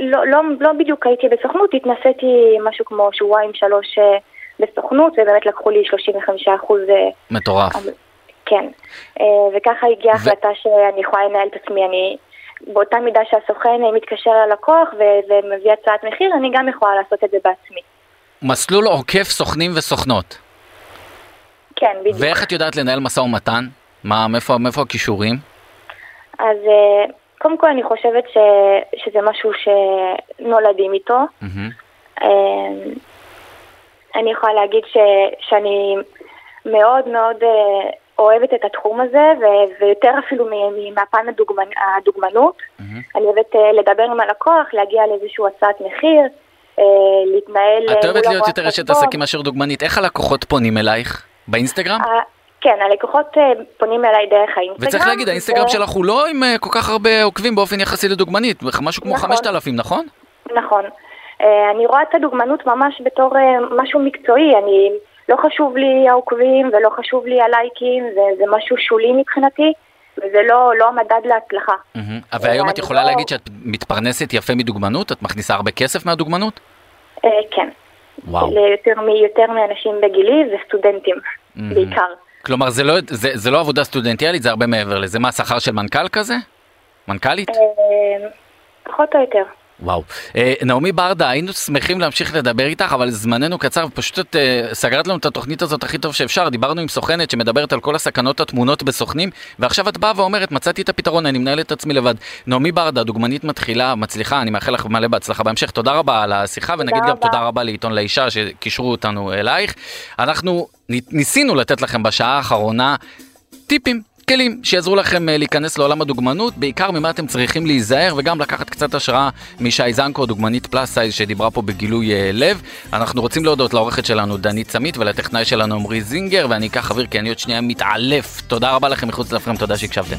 Speaker 6: לא, לא, לא בדיוק הייתי בסוכנות, התנסיתי משהו כמו שבועיים שלוש אה, בסוכנות, ובאמת לקחו לי 35 אחוז. אה,
Speaker 2: מטורף.
Speaker 6: כן, אה, וככה הגיעה החלטה ו... שאני יכולה לנהל את עצמי, אני... באותה מידה שהסוכן מתקשר ללקוח ומביא הצעת מחיר, אני גם יכולה לעשות את זה בעצמי.
Speaker 2: מסלול עוקף סוכנים וסוכנות.
Speaker 6: כן, בדיוק.
Speaker 2: ואיך את יודעת לנהל משא ומתן? מה, מאיפה, מאיפה הכישורים?
Speaker 6: אז קודם כל אני חושבת ש, שזה משהו שנולדים איתו. Mm-hmm. אני יכולה להגיד ש, שאני מאוד מאוד אה, אוהבת את התחום הזה, ו, ויותר אפילו מהפן הדוגמנ, הדוגמנות. Mm-hmm. אני אוהבת אה, לדבר עם הלקוח, להגיע לאיזושהי הצעת מחיר, אה, להתנהל...
Speaker 2: את אוהבת להיות יותר אשת עסקים מאשר דוגמנית. איך הלקוחות פונים אלייך? באינסטגרם?
Speaker 6: כן, הלקוחות אה, פונים אליי דרך האינסטגרם.
Speaker 2: וצריך להגיד, האינסטגרם שלך הוא לא עם אה, כל כך הרבה עוקבים באופן יחסי לדוגמנית, משהו כמו 5,000, נכון?
Speaker 6: נכון. אה, אני רואה את הדוגמנות ממש בתור משהו מקצועי, אני... לא חשוב לי העוקבים ולא חשוב לי הלייקים, זה, זה משהו שולי מבחינתי. וזה לא, לא המדד להצלחה.
Speaker 2: Mm-hmm. והיום את יכולה לא... להגיד שאת מתפרנסת יפה מדוגמנות? את מכניסה הרבה כסף מהדוגמנות?
Speaker 6: אה, כן. וואו. ליותר מיותר מאנשים בגילי וסטודנטים mm-hmm. בעיקר.
Speaker 2: כלומר, זה לא, זה, זה לא עבודה סטודנטיאלית, זה הרבה מעבר לזה. מה, שכר של מנכ"ל כזה? מנכ"לית?
Speaker 6: אה, פחות או יותר.
Speaker 2: וואו. אה, נעמי ברדה, היינו שמחים להמשיך לדבר איתך, אבל זמננו קצר, ופשוט את אה, סגרת לנו את התוכנית הזאת הכי טוב שאפשר. דיברנו עם סוכנת שמדברת על כל הסכנות הטמונות בסוכנים, ועכשיו את באה ואומרת, מצאתי את הפתרון, אני מנהל את עצמי לבד. נעמי ברדה, דוגמנית מתחילה, מצליחה, אני מאחל לך מלא בהצלחה בהמשך. תודה רבה על השיחה, ונגיד גם תודה רבה לעיתון לאישה שקישרו אותנו אלייך. אנחנו ניסינו לתת לכם בשעה האחרונה טיפים כלים שיעזרו לכם אה, להיכנס לעולם הדוגמנות, בעיקר ממה אתם צריכים להיזהר וגם לקחת קצת השראה משי זנקו, דוגמנית פלאס סייז שדיברה פה בגילוי אה, לב. אנחנו רוצים להודות לעורכת שלנו דנית סמית ולטכנאי שלנו עמרי זינגר, ואני אקח אוויר כי אני עוד שנייה מתעלף. תודה רבה לכם מחוץ לפרם, תודה שהקשבתם.